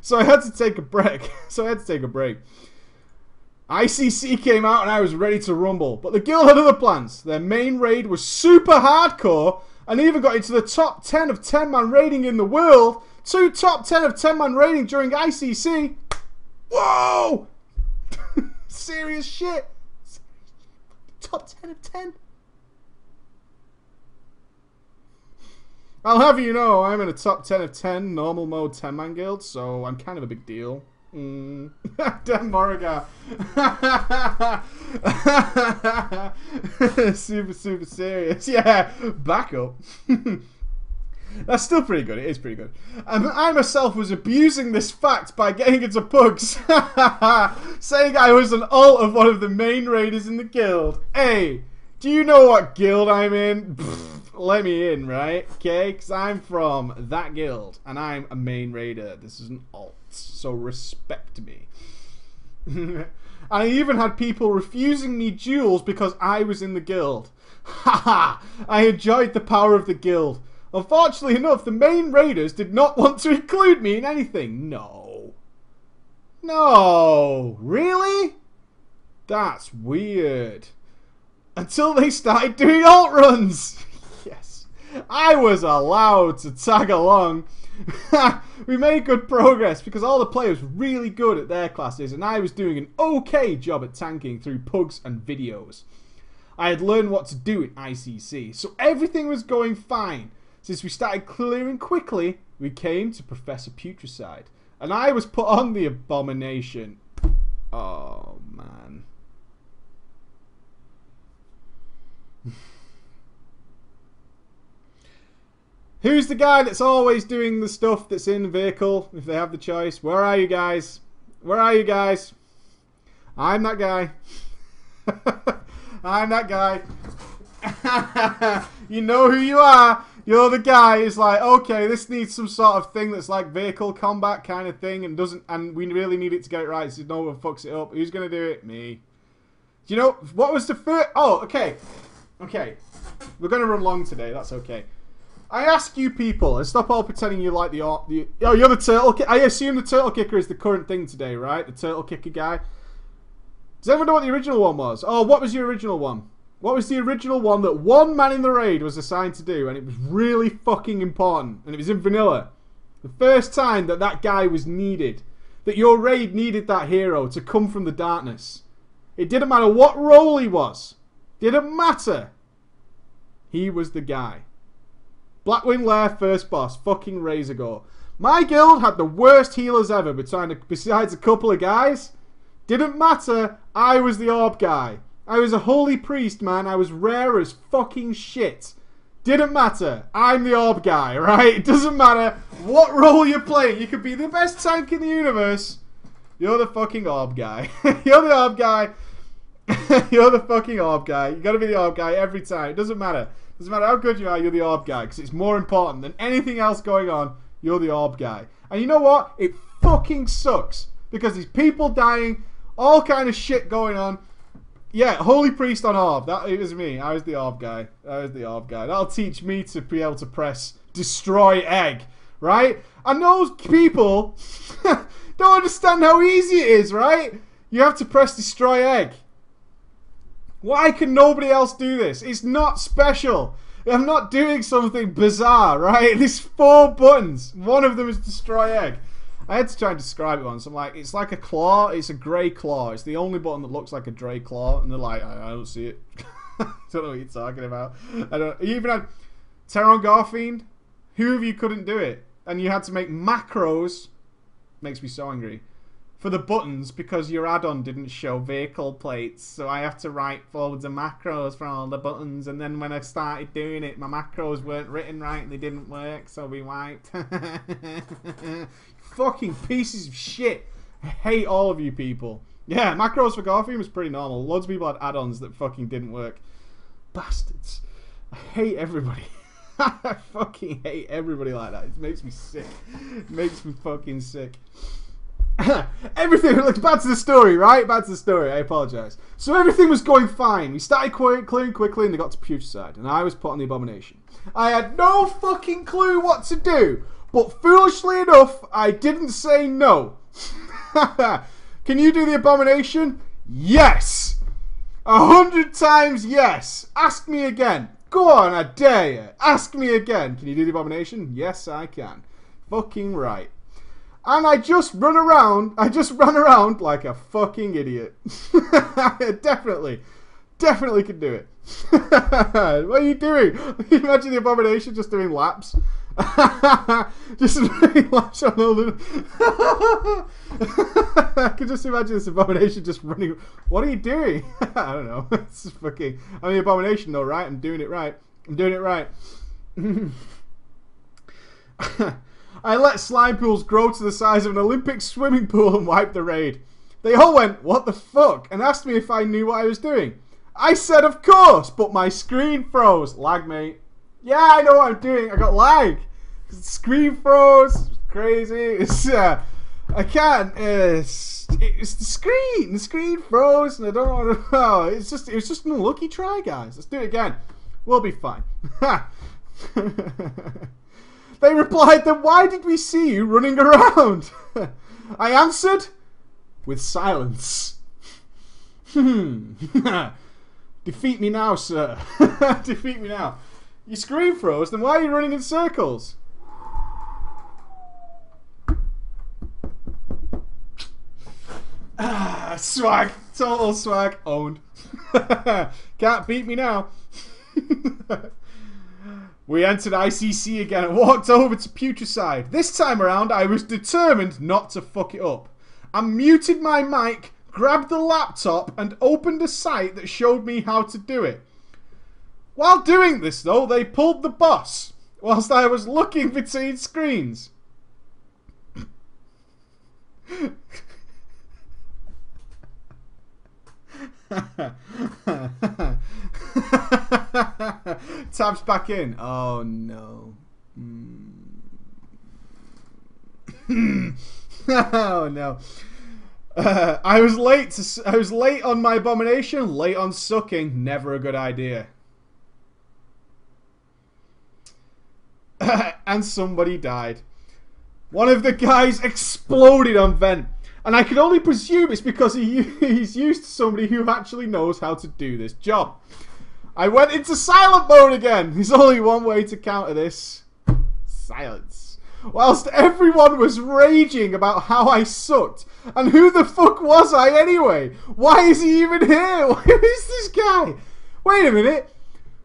So I had to take a break. so I had to take a break. ICC came out and I was ready to rumble, but the guild had other plans. Their main raid was super hardcore and even got into the top 10 of 10 man raiding in the world. Two top 10 of 10 man raiding during ICC. Whoa! Serious shit. Top 10 of 10. I'll have you know, I'm in a top 10 of 10 normal mode 10 man guild, so I'm kind of a big deal. Mm. Moriga. super, super serious. Yeah, back up. That's still pretty good. It is pretty good. Um, I myself was abusing this fact by getting into pugs, saying I was an alt of one of the main raiders in the guild. Hey, do you know what guild I'm in? let me in, right? Okay, because I'm from that guild, and I'm a main raider. This is an alt, so respect me. I even had people refusing me duels because I was in the guild. Haha! I enjoyed the power of the guild. Unfortunately enough, the main raiders did not want to include me in anything. No. No. Really? That's weird. Until they started doing alt runs. Yes. I was allowed to tag along. we made good progress because all the players were really good at their classes and I was doing an okay job at tanking through pugs and videos. I had learned what to do in ICC, so everything was going fine. Since we started clearing quickly, we came to Professor Putricide, and I was put on the abomination. Oh, man. Who's the guy that's always doing the stuff that's in the vehicle if they have the choice? Where are you guys? Where are you guys? I'm that guy. I'm that guy. you know who you are. You're the guy who's like, okay, this needs some sort of thing that's like vehicle combat kind of thing and doesn't and we really need it to get it right so no one fucks it up. Who's gonna do it? Me. Do you know what was the first oh, okay. Okay. We're gonna run long today, that's okay. I ask you people, and stop all pretending you like the, the oh, you're the turtle. I assume the turtle kicker is the current thing today, right? The turtle kicker guy. Does anyone know what the original one was? Oh, what was the original one? What was the original one that one man in the raid was assigned to do, and it was really fucking important, and it was in vanilla. The first time that that guy was needed, that your raid needed that hero to come from the darkness. It didn't matter what role he was. Didn't matter. He was the guy. Blackwing Lair first boss, fucking Razor Razorgore. My guild had the worst healers ever besides a couple of guys. Didn't matter, I was the orb guy. I was a holy priest, man. I was rare as fucking shit. Didn't matter. I'm the orb guy, right? It doesn't matter what role you're playing. You could be the best tank in the universe. You're the fucking orb guy. you're the orb guy. you're the fucking orb guy. You gotta be the orb guy every time. It doesn't matter. It Doesn't matter how good you are, you're the orb guy. Because it's more important than anything else going on. You're the orb guy. And you know what? It fucking sucks. Because these people dying, all kind of shit going on. Yeah, Holy Priest on Orb. That it was me. I was the Orb guy. I was the Orb guy. That'll teach me to be able to press Destroy Egg. Right? And those people don't understand how easy it is, right? You have to press Destroy Egg. Why can nobody else do this? It's not special. I'm not doing something bizarre, right? There's four buttons. One of them is destroy egg. I had to try and describe it once. I'm like, it's like a claw. It's a grey claw. It's the only button that looks like a grey claw. And they're like, I, I don't see it. I don't know what you're talking about. I don't. You even had Terran Garfiend. Who of you couldn't do it? And you had to make macros. Makes me so angry for the buttons because your add-on didn't show vehicle plates so I have to write forwards and macros for all the buttons and then when I started doing it my macros weren't written right and they didn't work so we wiped fucking pieces of shit I hate all of you people yeah macros for Garfield was pretty normal loads of people had add-ons that fucking didn't work bastards I hate everybody I fucking hate everybody like that it makes me sick it makes me fucking sick everything looks back to the story, right? Back to the story. I apologize. So everything was going fine. We started clearing quickly, and they got to Putricide, and I was put on the abomination. I had no fucking clue what to do, but foolishly enough, I didn't say no. Can you do the abomination? Yes! A hundred times yes! Ask me again. Go on, I dare you. Ask me again. Can you do the abomination? Yes, I can. Fucking right. And I just run around. I just run around like a fucking idiot. definitely. Definitely can do it. what are you doing? Imagine the abomination just doing laps. just laps on the. I can just imagine this abomination just running. What are you doing? I don't know. It's fucking. I'm the abomination though, right? I'm doing it right. I'm doing it right. I let slime pools grow to the size of an Olympic swimming pool and wipe the raid. They all went, What the fuck? and asked me if I knew what I was doing. I said, Of course, but my screen froze. Lag, mate. Yeah, I know what I'm doing. I got lag. Screen froze. Crazy. It's, uh, I can't. It's, it's the screen. The screen froze, and I don't know. Oh, it's just. It's just an unlucky try, guys. Let's do it again. We'll be fine. they replied, "Then why did we see you running around?" I answered with silence. Hmm. Defeat me now, sir. Defeat me now. Your screen froze, then why are you running in circles? Ah, swag. Total swag. Owned. Can't beat me now. we entered ICC again and walked over to Putricide. This time around, I was determined not to fuck it up. I muted my mic, grabbed the laptop, and opened a site that showed me how to do it. While doing this, though, they pulled the boss whilst I was looking between screens. Tabs back in. Oh no. Mm. oh no. Uh, I was late. To, I was late on my abomination. Late on sucking. Never a good idea. and somebody died. One of the guys exploded on vent. And I can only presume it's because he, he's used to somebody who actually knows how to do this job. I went into silent mode again. There's only one way to counter this. Silence. Whilst everyone was raging about how I sucked. And who the fuck was I anyway? Why is he even here? Who is this guy? Wait a minute.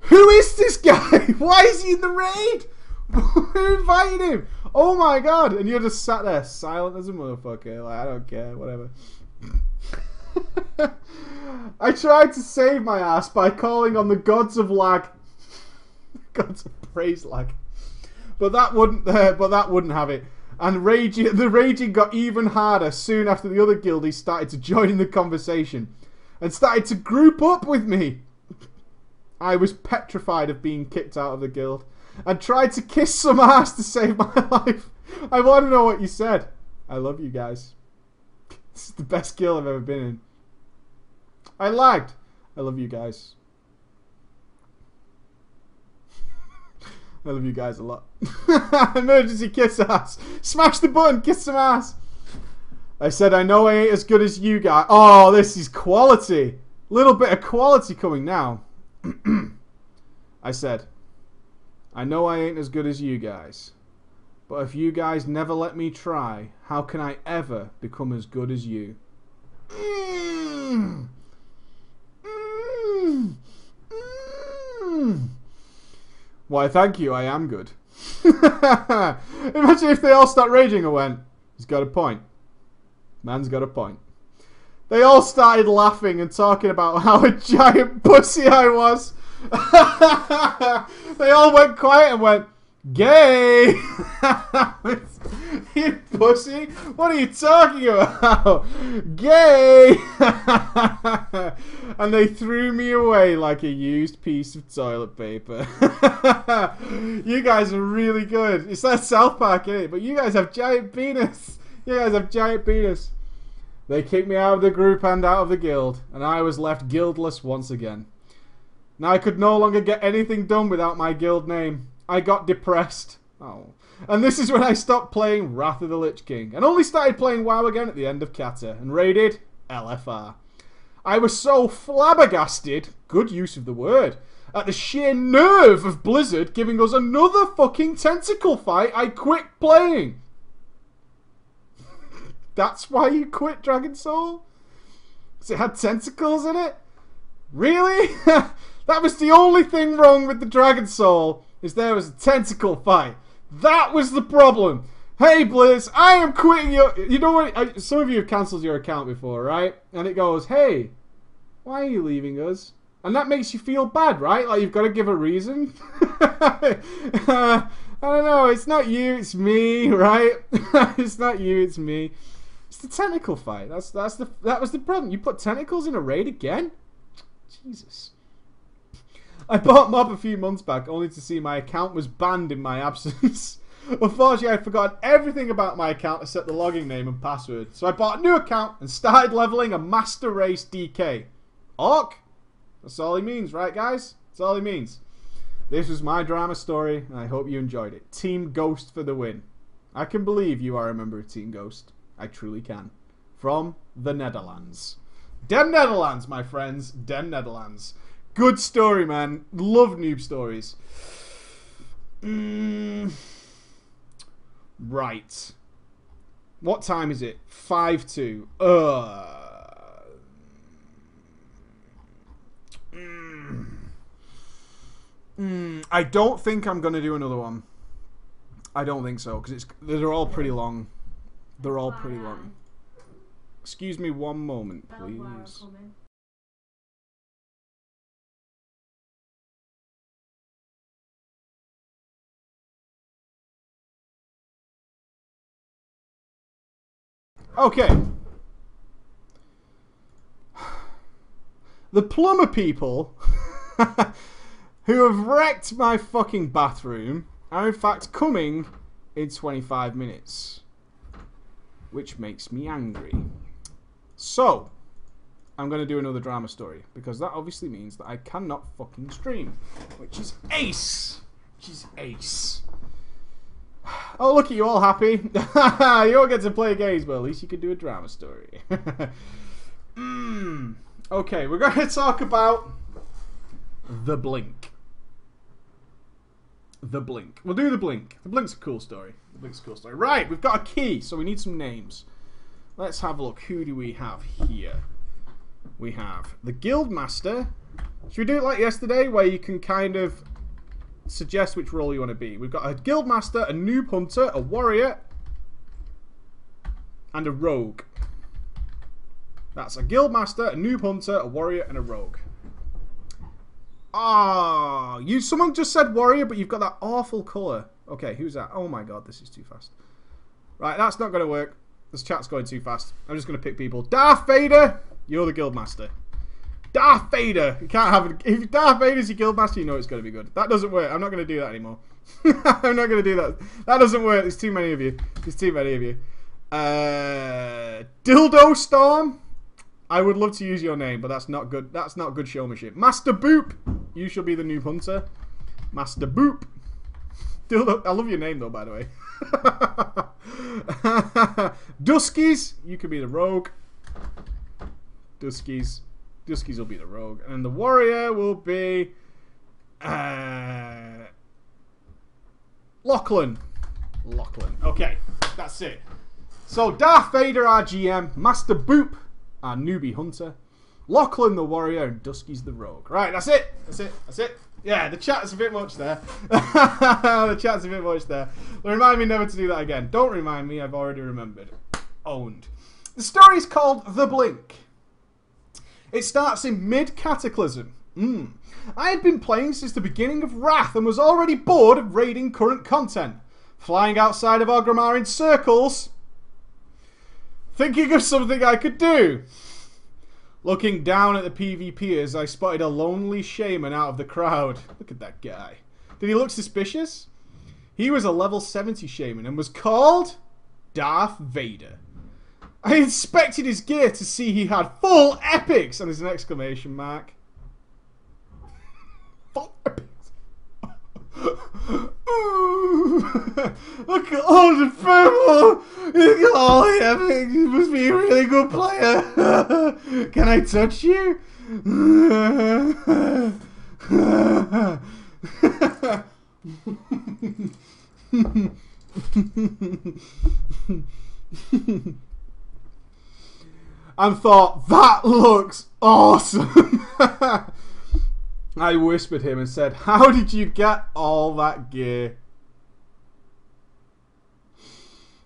Who is this guy? Why is he in the raid? Who invited him? Oh my god! And you're just sat there silent as a motherfucker. Like, I don't care, whatever. I tried to save my ass by calling on the gods of lag. gods of praise lag. But that wouldn't uh, but that wouldn't have it. And raging the raging got even harder soon after the other guildies started to join in the conversation and started to group up with me. I was petrified of being kicked out of the guild and tried to kiss some ass to save my life. I want to know what you said. I love you guys. This is the best kill I've ever been in. I lagged. I love you guys. I love you guys a lot. Emergency kiss ass. Smash the button, kiss some ass. I said I know I ain't as good as you guys. Oh, this is quality. Little bit of quality coming now. I said, I know I ain't as good as you guys. But if you guys never let me try, how can I ever become as good as you? Mm. Mm. Mm. Why, thank you, I am good. Imagine if they all start raging and went, he's got a point. Man's got a point. They all started laughing and talking about how a giant pussy I was. they all went quiet and went, gay! you pussy! What are you talking about? Gay! and they threw me away like a used piece of toilet paper. you guys are really good. It's that South Park, is it? But you guys have giant penis. You guys have giant penis. They kicked me out of the group and out of the guild, and I was left guildless once again. Now I could no longer get anything done without my guild name. I got depressed. Oh. And this is when I stopped playing Wrath of the Lich King and only started playing WoW again at the end of Cata and raided LFR. I was so flabbergasted, good use of the word, at the sheer nerve of Blizzard giving us another fucking tentacle fight, I quit playing. That's why you quit Dragon Soul? Because it had tentacles in it? Really? that was the only thing wrong with the Dragon Soul, is there was a tentacle fight. That was the problem. Hey Blizz, I am quitting your. You know what? Some of you have cancelled your account before, right? And it goes, hey, why are you leaving us? And that makes you feel bad, right? Like you've got to give a reason. uh, I don't know. It's not you. It's me, right? it's not you. It's me. It's the tentacle fight. That's that's the that was the problem. You put tentacles in a raid again? Jesus. I bought MoP a few months back only to see my account was banned in my absence. Unfortunately, I'd forgotten everything about my account except the login name and password. So I bought a new account and started leveling a Master Race DK. Orc? That's all he means, right, guys? That's all he means. This was my drama story, and I hope you enjoyed it. Team Ghost for the win. I can believe you are a member of Team Ghost. I truly can. From the Netherlands. Den Netherlands, my friends. Den Netherlands. Good story, man. Love noob stories. Mm. Right. What time is it? 5 2. Ugh. Mm. Mm. I don't think I'm going to do another one. I don't think so, because it's they're all pretty long. They're all pretty long. Excuse me one moment, please. Okay. The plumber people who have wrecked my fucking bathroom are in fact coming in 25 minutes which makes me angry. So, I'm going to do another drama story because that obviously means that I cannot fucking stream, which is ace. Which is ace. Oh, look at you all happy. you all get to play games, but at least you can do a drama story. mm. Okay, we're going to talk about The Blink. The Blink. We'll do The Blink. The Blink's a cool story. The Blink's a cool story. Right, we've got a key, so we need some names. Let's have a look. Who do we have here? We have the Guildmaster. Should we do it like yesterday, where you can kind of suggest which role you want to be? We've got a Guildmaster, a Noob Hunter, a Warrior, and a Rogue. That's a Guildmaster, a Noob Hunter, a Warrior, and a Rogue. Ah, you. Someone just said warrior, but you've got that awful color. Okay, who's that? Oh my god, this is too fast. Right, that's not going to work. This chat's going too fast. I'm just going to pick people. Darth Vader, you're the guildmaster. Darth Vader. You can't have it. If Darth Vader's your guildmaster, you know it's going to be good. That doesn't work. I'm not going to do that anymore. I'm not going to do that. That doesn't work. There's too many of you. There's too many of you. Uh, Dildo Storm. I would love to use your name, but that's not good. That's not good showmanship. Master Boop. You shall be the new hunter. Master Boop. Dildo. I love your name though, by the way. Duskies. You could be the rogue. Duskies. Duskies will be the rogue, and the warrior will be uh, Lachlan. Lachlan. Okay, that's it. So Darth Vader, our GM, Master Boop, our newbie hunter, Lachlan the warrior, and Duskies the rogue. Right, that's it. That's it. That's it. Yeah, the chat's a bit much there. the chat's a bit much there. Remind me never to do that again. Don't remind me, I've already remembered. Owned. The story is called The Blink. It starts in mid Cataclysm. Mm. I had been playing since the beginning of Wrath and was already bored of raiding current content. Flying outside of Orgrimmar in circles. Thinking of something I could do. Looking down at the PvPers, I spotted a lonely shaman out of the crowd. Look at that guy. Did he look suspicious? He was a level 70 shaman and was called Darth Vader. I inspected his gear to see he had full epics, and there's an exclamation mark. full epics. Look at all the purple Oh, yeah, you must be a really good player. Can I touch you? And thought, that looks awesome. I whispered him and said, How did you get all that gear?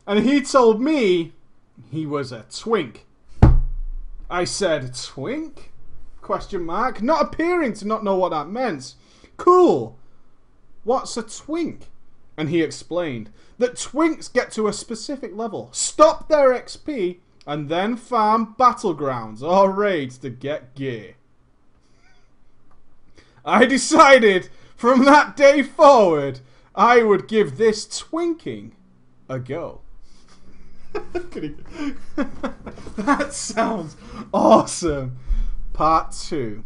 And he told me he was a twink. I said, Twink? Question mark. Not appearing to not know what that meant. Cool. What's a twink? And he explained that twinks get to a specific level, stop their XP, and then farm battlegrounds or raids to get gear. I decided from that day forward I would give this twinking a go. that sounds awesome. Part 2.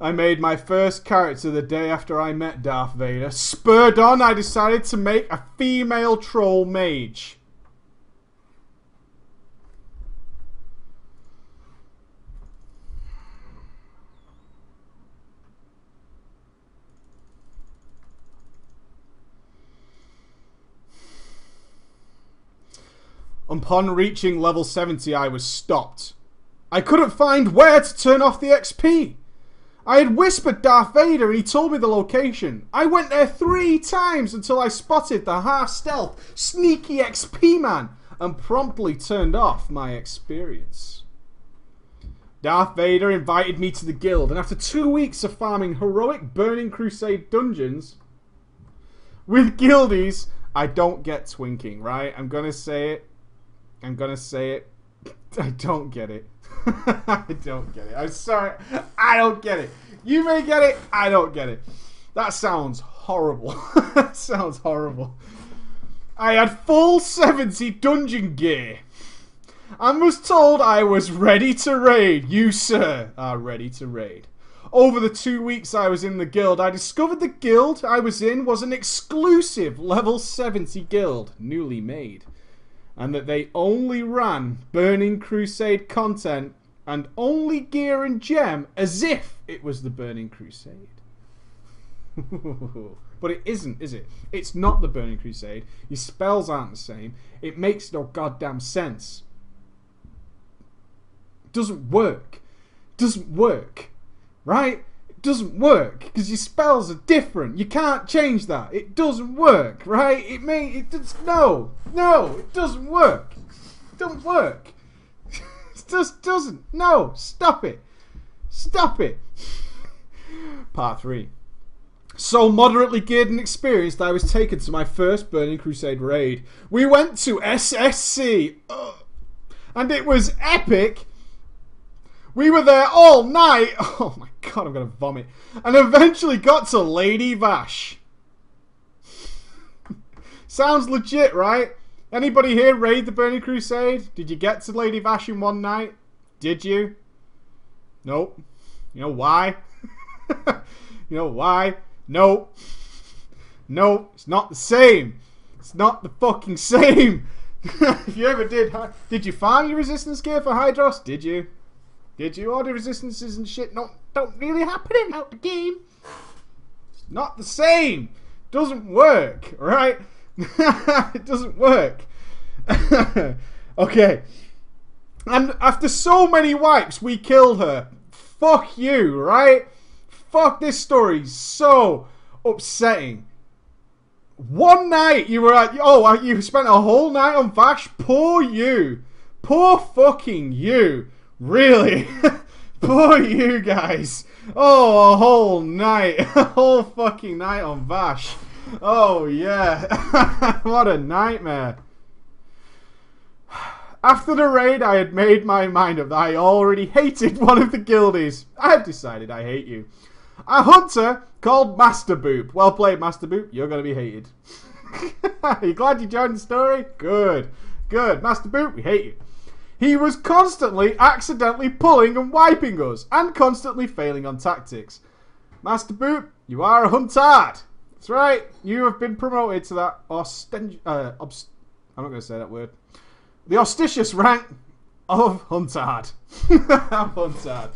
I made my first character the day after I met Darth Vader. Spurred on, I decided to make a female troll mage. Upon reaching level 70, I was stopped. I couldn't find where to turn off the XP. I had whispered Darth Vader and he told me the location. I went there three times until I spotted the half stealth, sneaky XP man and promptly turned off my experience. Darth Vader invited me to the guild, and after two weeks of farming heroic Burning Crusade dungeons with guildies, I don't get twinking, right? I'm gonna say it. I'm gonna say it. I don't get it. I don't get it. I'm sorry. I don't get it. You may get it. I don't get it. That sounds horrible. that sounds horrible. I had full 70 dungeon gear. And was told I was ready to raid. You, sir, are ready to raid. Over the two weeks I was in the guild, I discovered the guild I was in was an exclusive level 70 guild, newly made and that they only ran Burning Crusade content and only gear and gem as if it was the Burning Crusade. but it isn't, is it? It's not the Burning Crusade. Your spells aren't the same. It makes no goddamn sense. Doesn't work. Doesn't work. Right? Doesn't work because your spells are different. You can't change that. It doesn't work, right? It may it does no, no, it doesn't work. It doesn't work. it just doesn't. No, stop it. Stop it. Part three. So moderately geared and experienced, I was taken to my first Burning Crusade raid. We went to SSC, Ugh. and it was epic we were there all night. Oh my god, I'm gonna vomit. And eventually got to Lady Vashj. Sounds legit, right? Anybody here raid the Burning Crusade? Did you get to Lady Vashj in one night? Did you? Nope. You know why? you know why? Nope. Nope. It's not the same. It's not the fucking same. if you ever did, did you find your resistance gear for Hydross? Did you? Did you? order resistances and shit not don't really happen in out the game. Not the same. Doesn't work, right? it doesn't work. okay. And after so many wipes, we killed her. Fuck you, right? Fuck this story. So upsetting. One night you were at. Oh, uh, you spent a whole night on Vashj? Poor you. Poor fucking you. Really? Poor you guys. Oh, a whole night. A whole fucking night on Vashj. Oh, yeah. what a nightmare. After the raid, I had made my mind up that I already hated one of the guildies. I have decided I hate you. A hunter called Master Boop. Well played, Master Boop. You're going to be hated. Are you glad you joined the story? Good. Good. Master Boop, we hate you. He was constantly accidentally pulling and wiping us, and constantly failing on tactics. Master Boop, you are a huntard. That's right. You have been promoted to that osten- uh, I'm not going to say that word. the auspicious rank of Huntard. Huntard.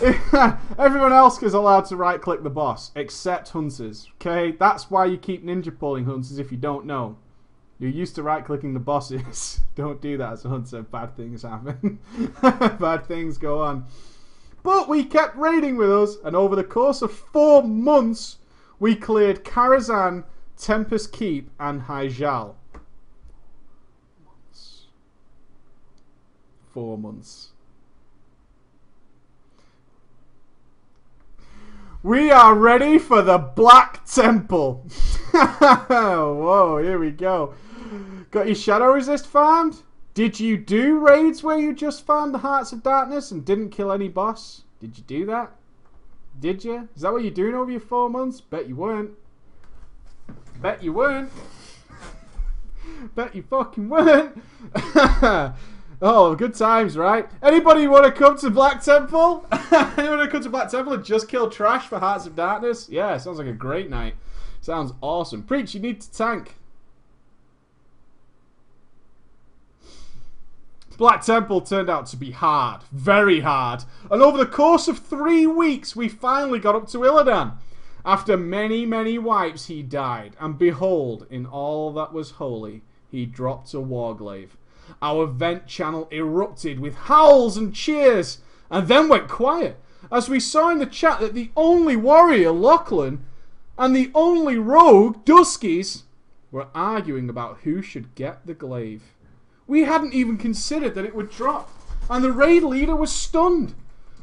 Everyone else is allowed to right click the boss, except hunters. Okay? That's why you keep ninja pulling hunters if you don't know. You're used to right clicking the bosses. don't do that as a hunter. Bad things happen. Bad things go on. But we kept raiding with us, and over the course of four months, we cleared Karazhan, Tempest Keep, and Hyjal. Four months. We are ready for the Black Temple. Whoa, here we go. Got your Shadow Resist farmed? Did you do raids where you just farmed the Hearts of Darkness and didn't kill any boss? Did you do that? Did you? Is that what you're doing over your four months? Bet you weren't. Bet you weren't. Bet you fucking weren't. Oh, good times, right? Anybody want to come to Black Temple? Anyone want to come to Black Temple and just kill trash for Hearts of Darkness? Yeah, sounds like a great night. Sounds awesome. Preach, you need to tank. Black Temple turned out to be hard. Very hard. And over the course of three weeks, we finally got up to Illidan. After many, many wipes, he died. And behold, in all that was holy, he dropped a Warglaive. Our vent channel erupted with howls and cheers, and then went quiet as we saw in the chat that the only warrior, Lachlan, and the only rogue, Duskies, were arguing about who should get the glaive. We hadn't even considered that it would drop, and the raid leader was stunned.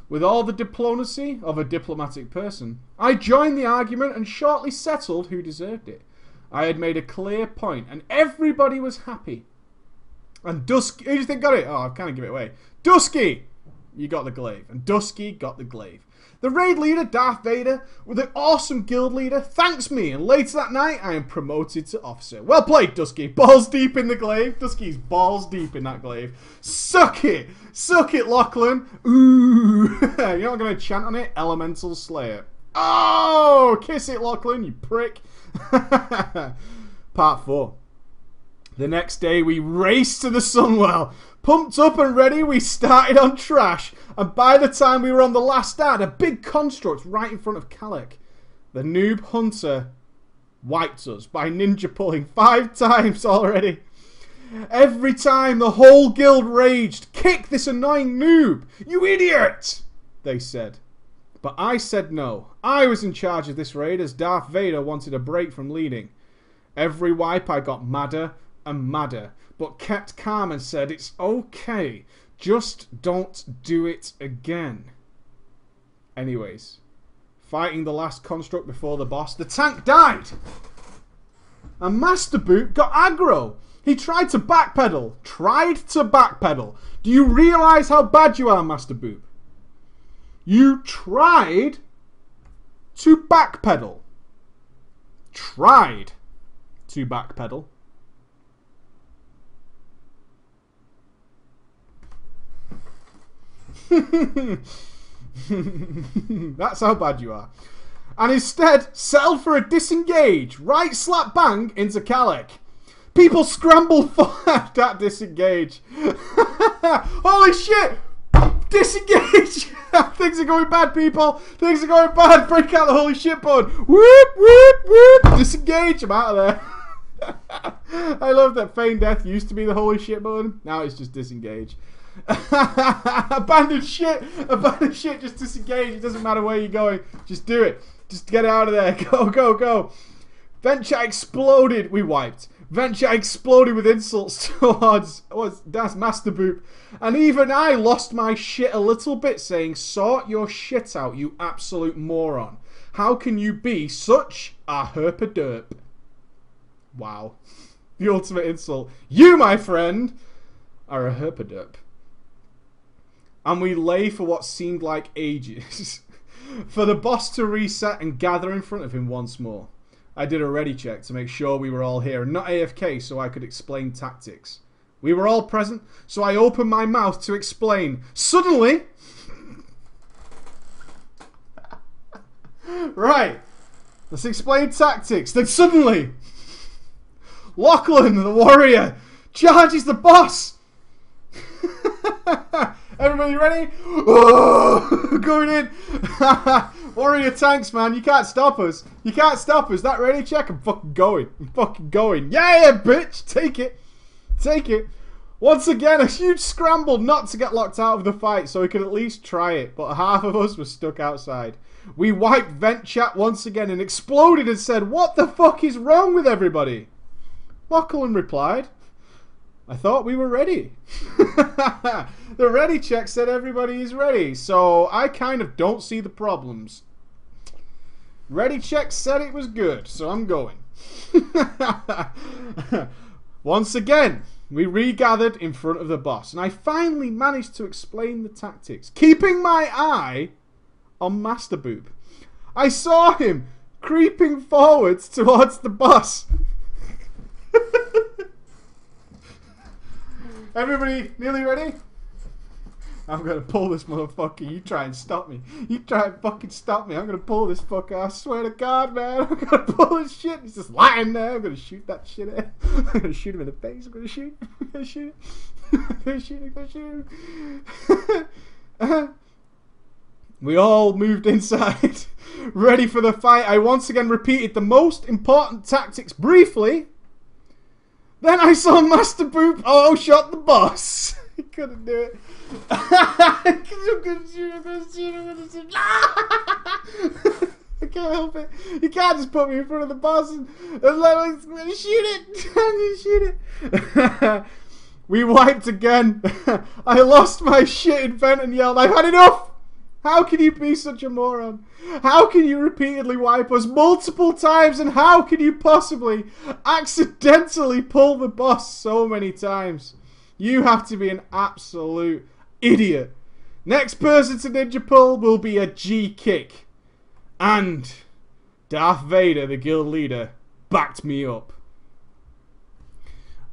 With all the diplomacy of a diplomatic person, I joined the argument and shortly settled who deserved it. I had made a clear point, and everybody was happy. And Dusky, who do you think got it? Oh, I've kind of give it away. Dusky, you got the glaive. And Dusky got the glaive. The raid leader, Darth Vader, with an awesome guild leader, thanks me, and later that night I am promoted to officer. Well played, Dusky. Balls deep in the glaive. Dusky's balls deep in that glaive. Suck it! Suck it, Lachlan! Ooh! You're not going to chant on it? Elemental Slayer. Oh! Kiss it, Lachlan, you prick. Part 4. The next day we raced to the Sunwell. Pumped up and ready, we started on trash. And by the time we were on the last ad, a big construct right in front of Kalec. The noob hunter wiped us by ninja pulling five times already. Every time the whole guild raged, kick this annoying noob! You idiot! They said. But I said no. I was in charge of this raid as Darth Vader wanted a break from leading. Every wipe I got madder and madder, but kept calm and said, It's okay, just don't do it again. Anyways, fighting the last construct before the boss, the tank died! And Master Boop got aggro. He tried to backpedal. Tried to backpedal. Do you realise how bad you are, Master Boop? You tried to backpedal. Tried to backpedal. That's how bad you are. And instead, settled for a disengage, right slap bang into Kalec. People scramble for that disengage. Holy shit! Disengage! Things are going bad, people! Things are going bad! Break out the holy shit button! Whoop, whoop, whoop! Disengage! I'm out of there. I love that feign death used to be the holy shit button. Now it's just disengage. Abandon shit! Abandon shit! Just disengage. It doesn't matter where you're going. Just do it. Just get out of there. Go, go, go. Venture exploded. We wiped. Venture exploded with insults towards was that's Master Boop. And even I lost my shit a little bit saying, sort your shit out, you absolute moron. How can you be such a herpaderp? Wow. The ultimate insult. You, my friend, are a herpaderp and we lay for what seemed like ages for the boss to reset and gather in front of him once more. I did a ready check to make sure we were all here and not AFK so I could explain tactics. We were all present, so I opened my mouth to explain. Suddenly... right. Let's explain tactics. Then suddenly... Lachlan, the warrior, charges the boss Everybody ready? Oh, going in. Warrior tanks, man. You can't stop us. You can't stop us. That ready? Check. I'm fucking going. I'm fucking going. Yeah, bitch. Take it. Take it. Once again, a huge scramble not to get locked out of the fight so we could at least try it, but half of us were stuck outside. We wiped vent chat once again and exploded and said, What the fuck is wrong with everybody? Lachlan replied, I thought we were ready. the ready check said everybody is ready, so I kind of don't see the problems. Ready check said it was good, so I'm going. Once again, we regathered in front of the boss, and I finally managed to explain the tactics, keeping my eye on Master Boop. I saw him creeping forwards towards the boss. Everybody nearly ready? I'm gonna pull this motherfucker. You try and stop me. You try and fucking stop me. I'm gonna pull this fucker. I swear to God, man. I'm gonna pull this shit. He's just lying there. I'm gonna shoot that shit at him. I'm gonna shoot him in the face. I'm gonna shoot. I'm gonna shoot. I'm gonna shoot. I'm gonna shoot. we all moved inside, ready for the fight. I once again repeated the most important tactics briefly. Then I saw Master Boop. Oh, shot the boss. He couldn't do it. I can't help it. You can't just put me in front of the boss and, and let me shoot it. shoot it. we wiped again. I lost my shit in vent and yelled, I've had enough. How can you be such a moron? How can you repeatedly wipe us multiple times and how can you possibly accidentally pull the boss so many times? You have to be an absolute idiot. Next person to ninja pull will be a G kick. And Darth Vader, the guild leader, backed me up.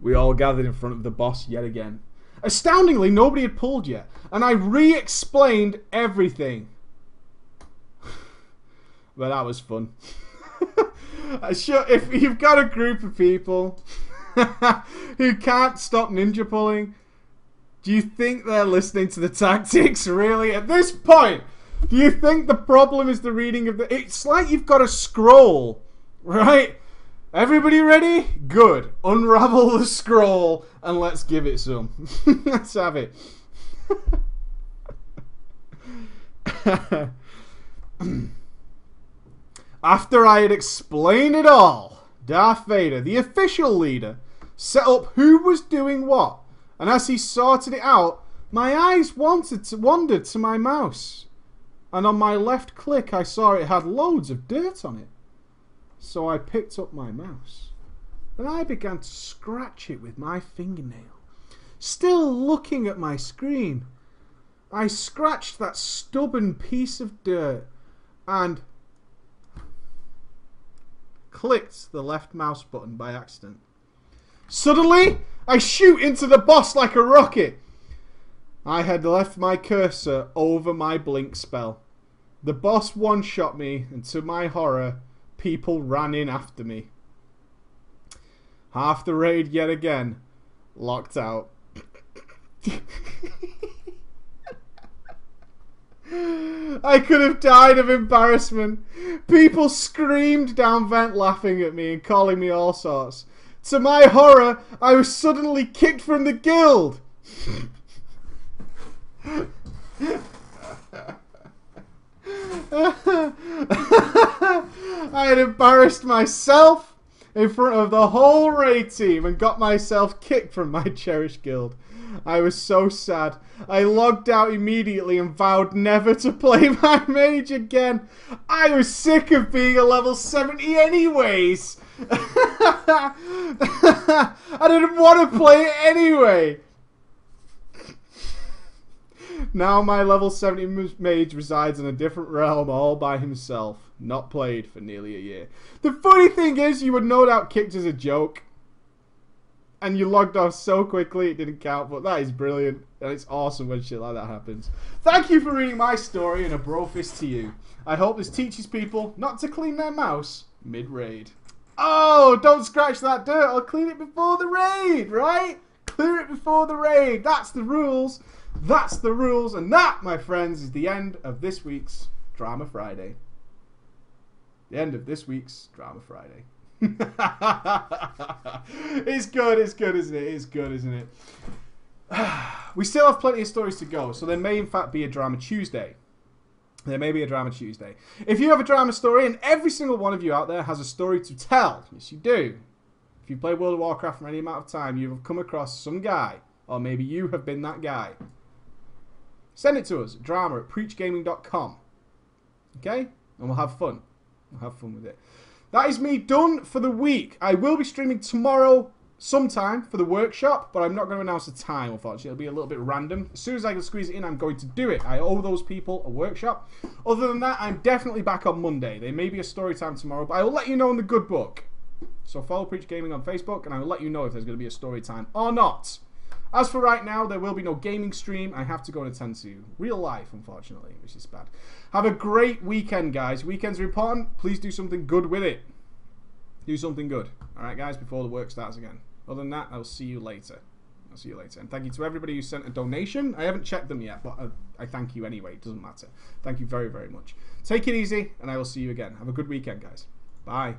We all gathered in front of the boss yet again. Astoundingly, nobody had pulled yet, and I re explained everything. but that was fun. sure, if you've got a group of people who can't stop ninja pulling, do you think they're listening to the tactics really? At this point, do you think the problem is the reading of the. It's like you've got a scroll, right? Everybody ready? Good. Unravel the scroll and let's give it some. let's have it. After I had explained it all, Darth Vader, the official leader, set up who was doing what, and as he sorted it out, my eyes wanted to wandered to my mouse, and on my left click I saw it had loads of dirt on it. So I picked up my mouse and I began to scratch it with my fingernail. Still looking at my screen, I scratched that stubborn piece of dirt and clicked the left mouse button by accident. Suddenly, I shoot into the boss like a rocket. I had left my cursor over my blink spell. The boss one shot me, and to my horror, people ran in after me. Half the raid yet again. Locked out. I could have died of embarrassment. People screamed down vent laughing at me and calling me all sorts. To my horror, I was suddenly kicked from the guild. I had embarrassed myself in front of the whole raid team and got myself kicked from my cherished guild. I was so sad. I logged out immediately and vowed never to play my mage again. I was sick of being a level 70 anyways. I didn't want to play it anyway. Now my level 70 mage resides in a different realm all by himself. Not played for nearly a year. The funny thing is, you were no doubt kicked as a joke. And you logged off so quickly it didn't count, but that is brilliant. And it's awesome when shit like that happens. Thank you for reading my story and a brofist to you. I hope this teaches people not to clean their mouse mid-raid. Oh, don't scratch that dirt. I'll clean it before the raid, right? clear it before the raid. That's the rules. That's the rules. And that, my friends, is the end of this week's Drama Friday. The end of this week's Drama Friday. it's good, it's good, isn't it? It's good, isn't it? we still have plenty of stories to go, so there may in fact be a Drama Tuesday. There may be a Drama Tuesday. If you have a drama story, and every single one of you out there has a story to tell, yes, you do. If you play World of Warcraft for any amount of time, you have come across some guy, or maybe you have been that guy. Send it to us, drama at preachgaming.com. Okay? And we'll have fun. Have fun with it. That is me done for the week. I will be streaming tomorrow sometime for the workshop, but I'm not going to announce the time, unfortunately. It'll be a little bit random. As soon as I can squeeze it in, I'm going to do it. I owe those people a workshop. Other than that, I'm definitely back on Monday. There may be a story time tomorrow, but I will let you know in the good book. So follow Preach Gaming on Facebook, and I will let you know if there's going to be a story time or not. As for right now, there will be no gaming stream. I have to go and attend to real life, unfortunately, which is bad. Have a great weekend, guys. Weekends are important. Please do something good with it. Do something good. All right, guys, before the work starts again. Other than that, I'll see you later. I'll see you later. And thank you to everybody who sent a donation. I haven't checked them yet, but I, I thank you anyway. It doesn't matter. Thank you very, very much. Take it easy, and I will see you again. Have a good weekend, guys. Bye.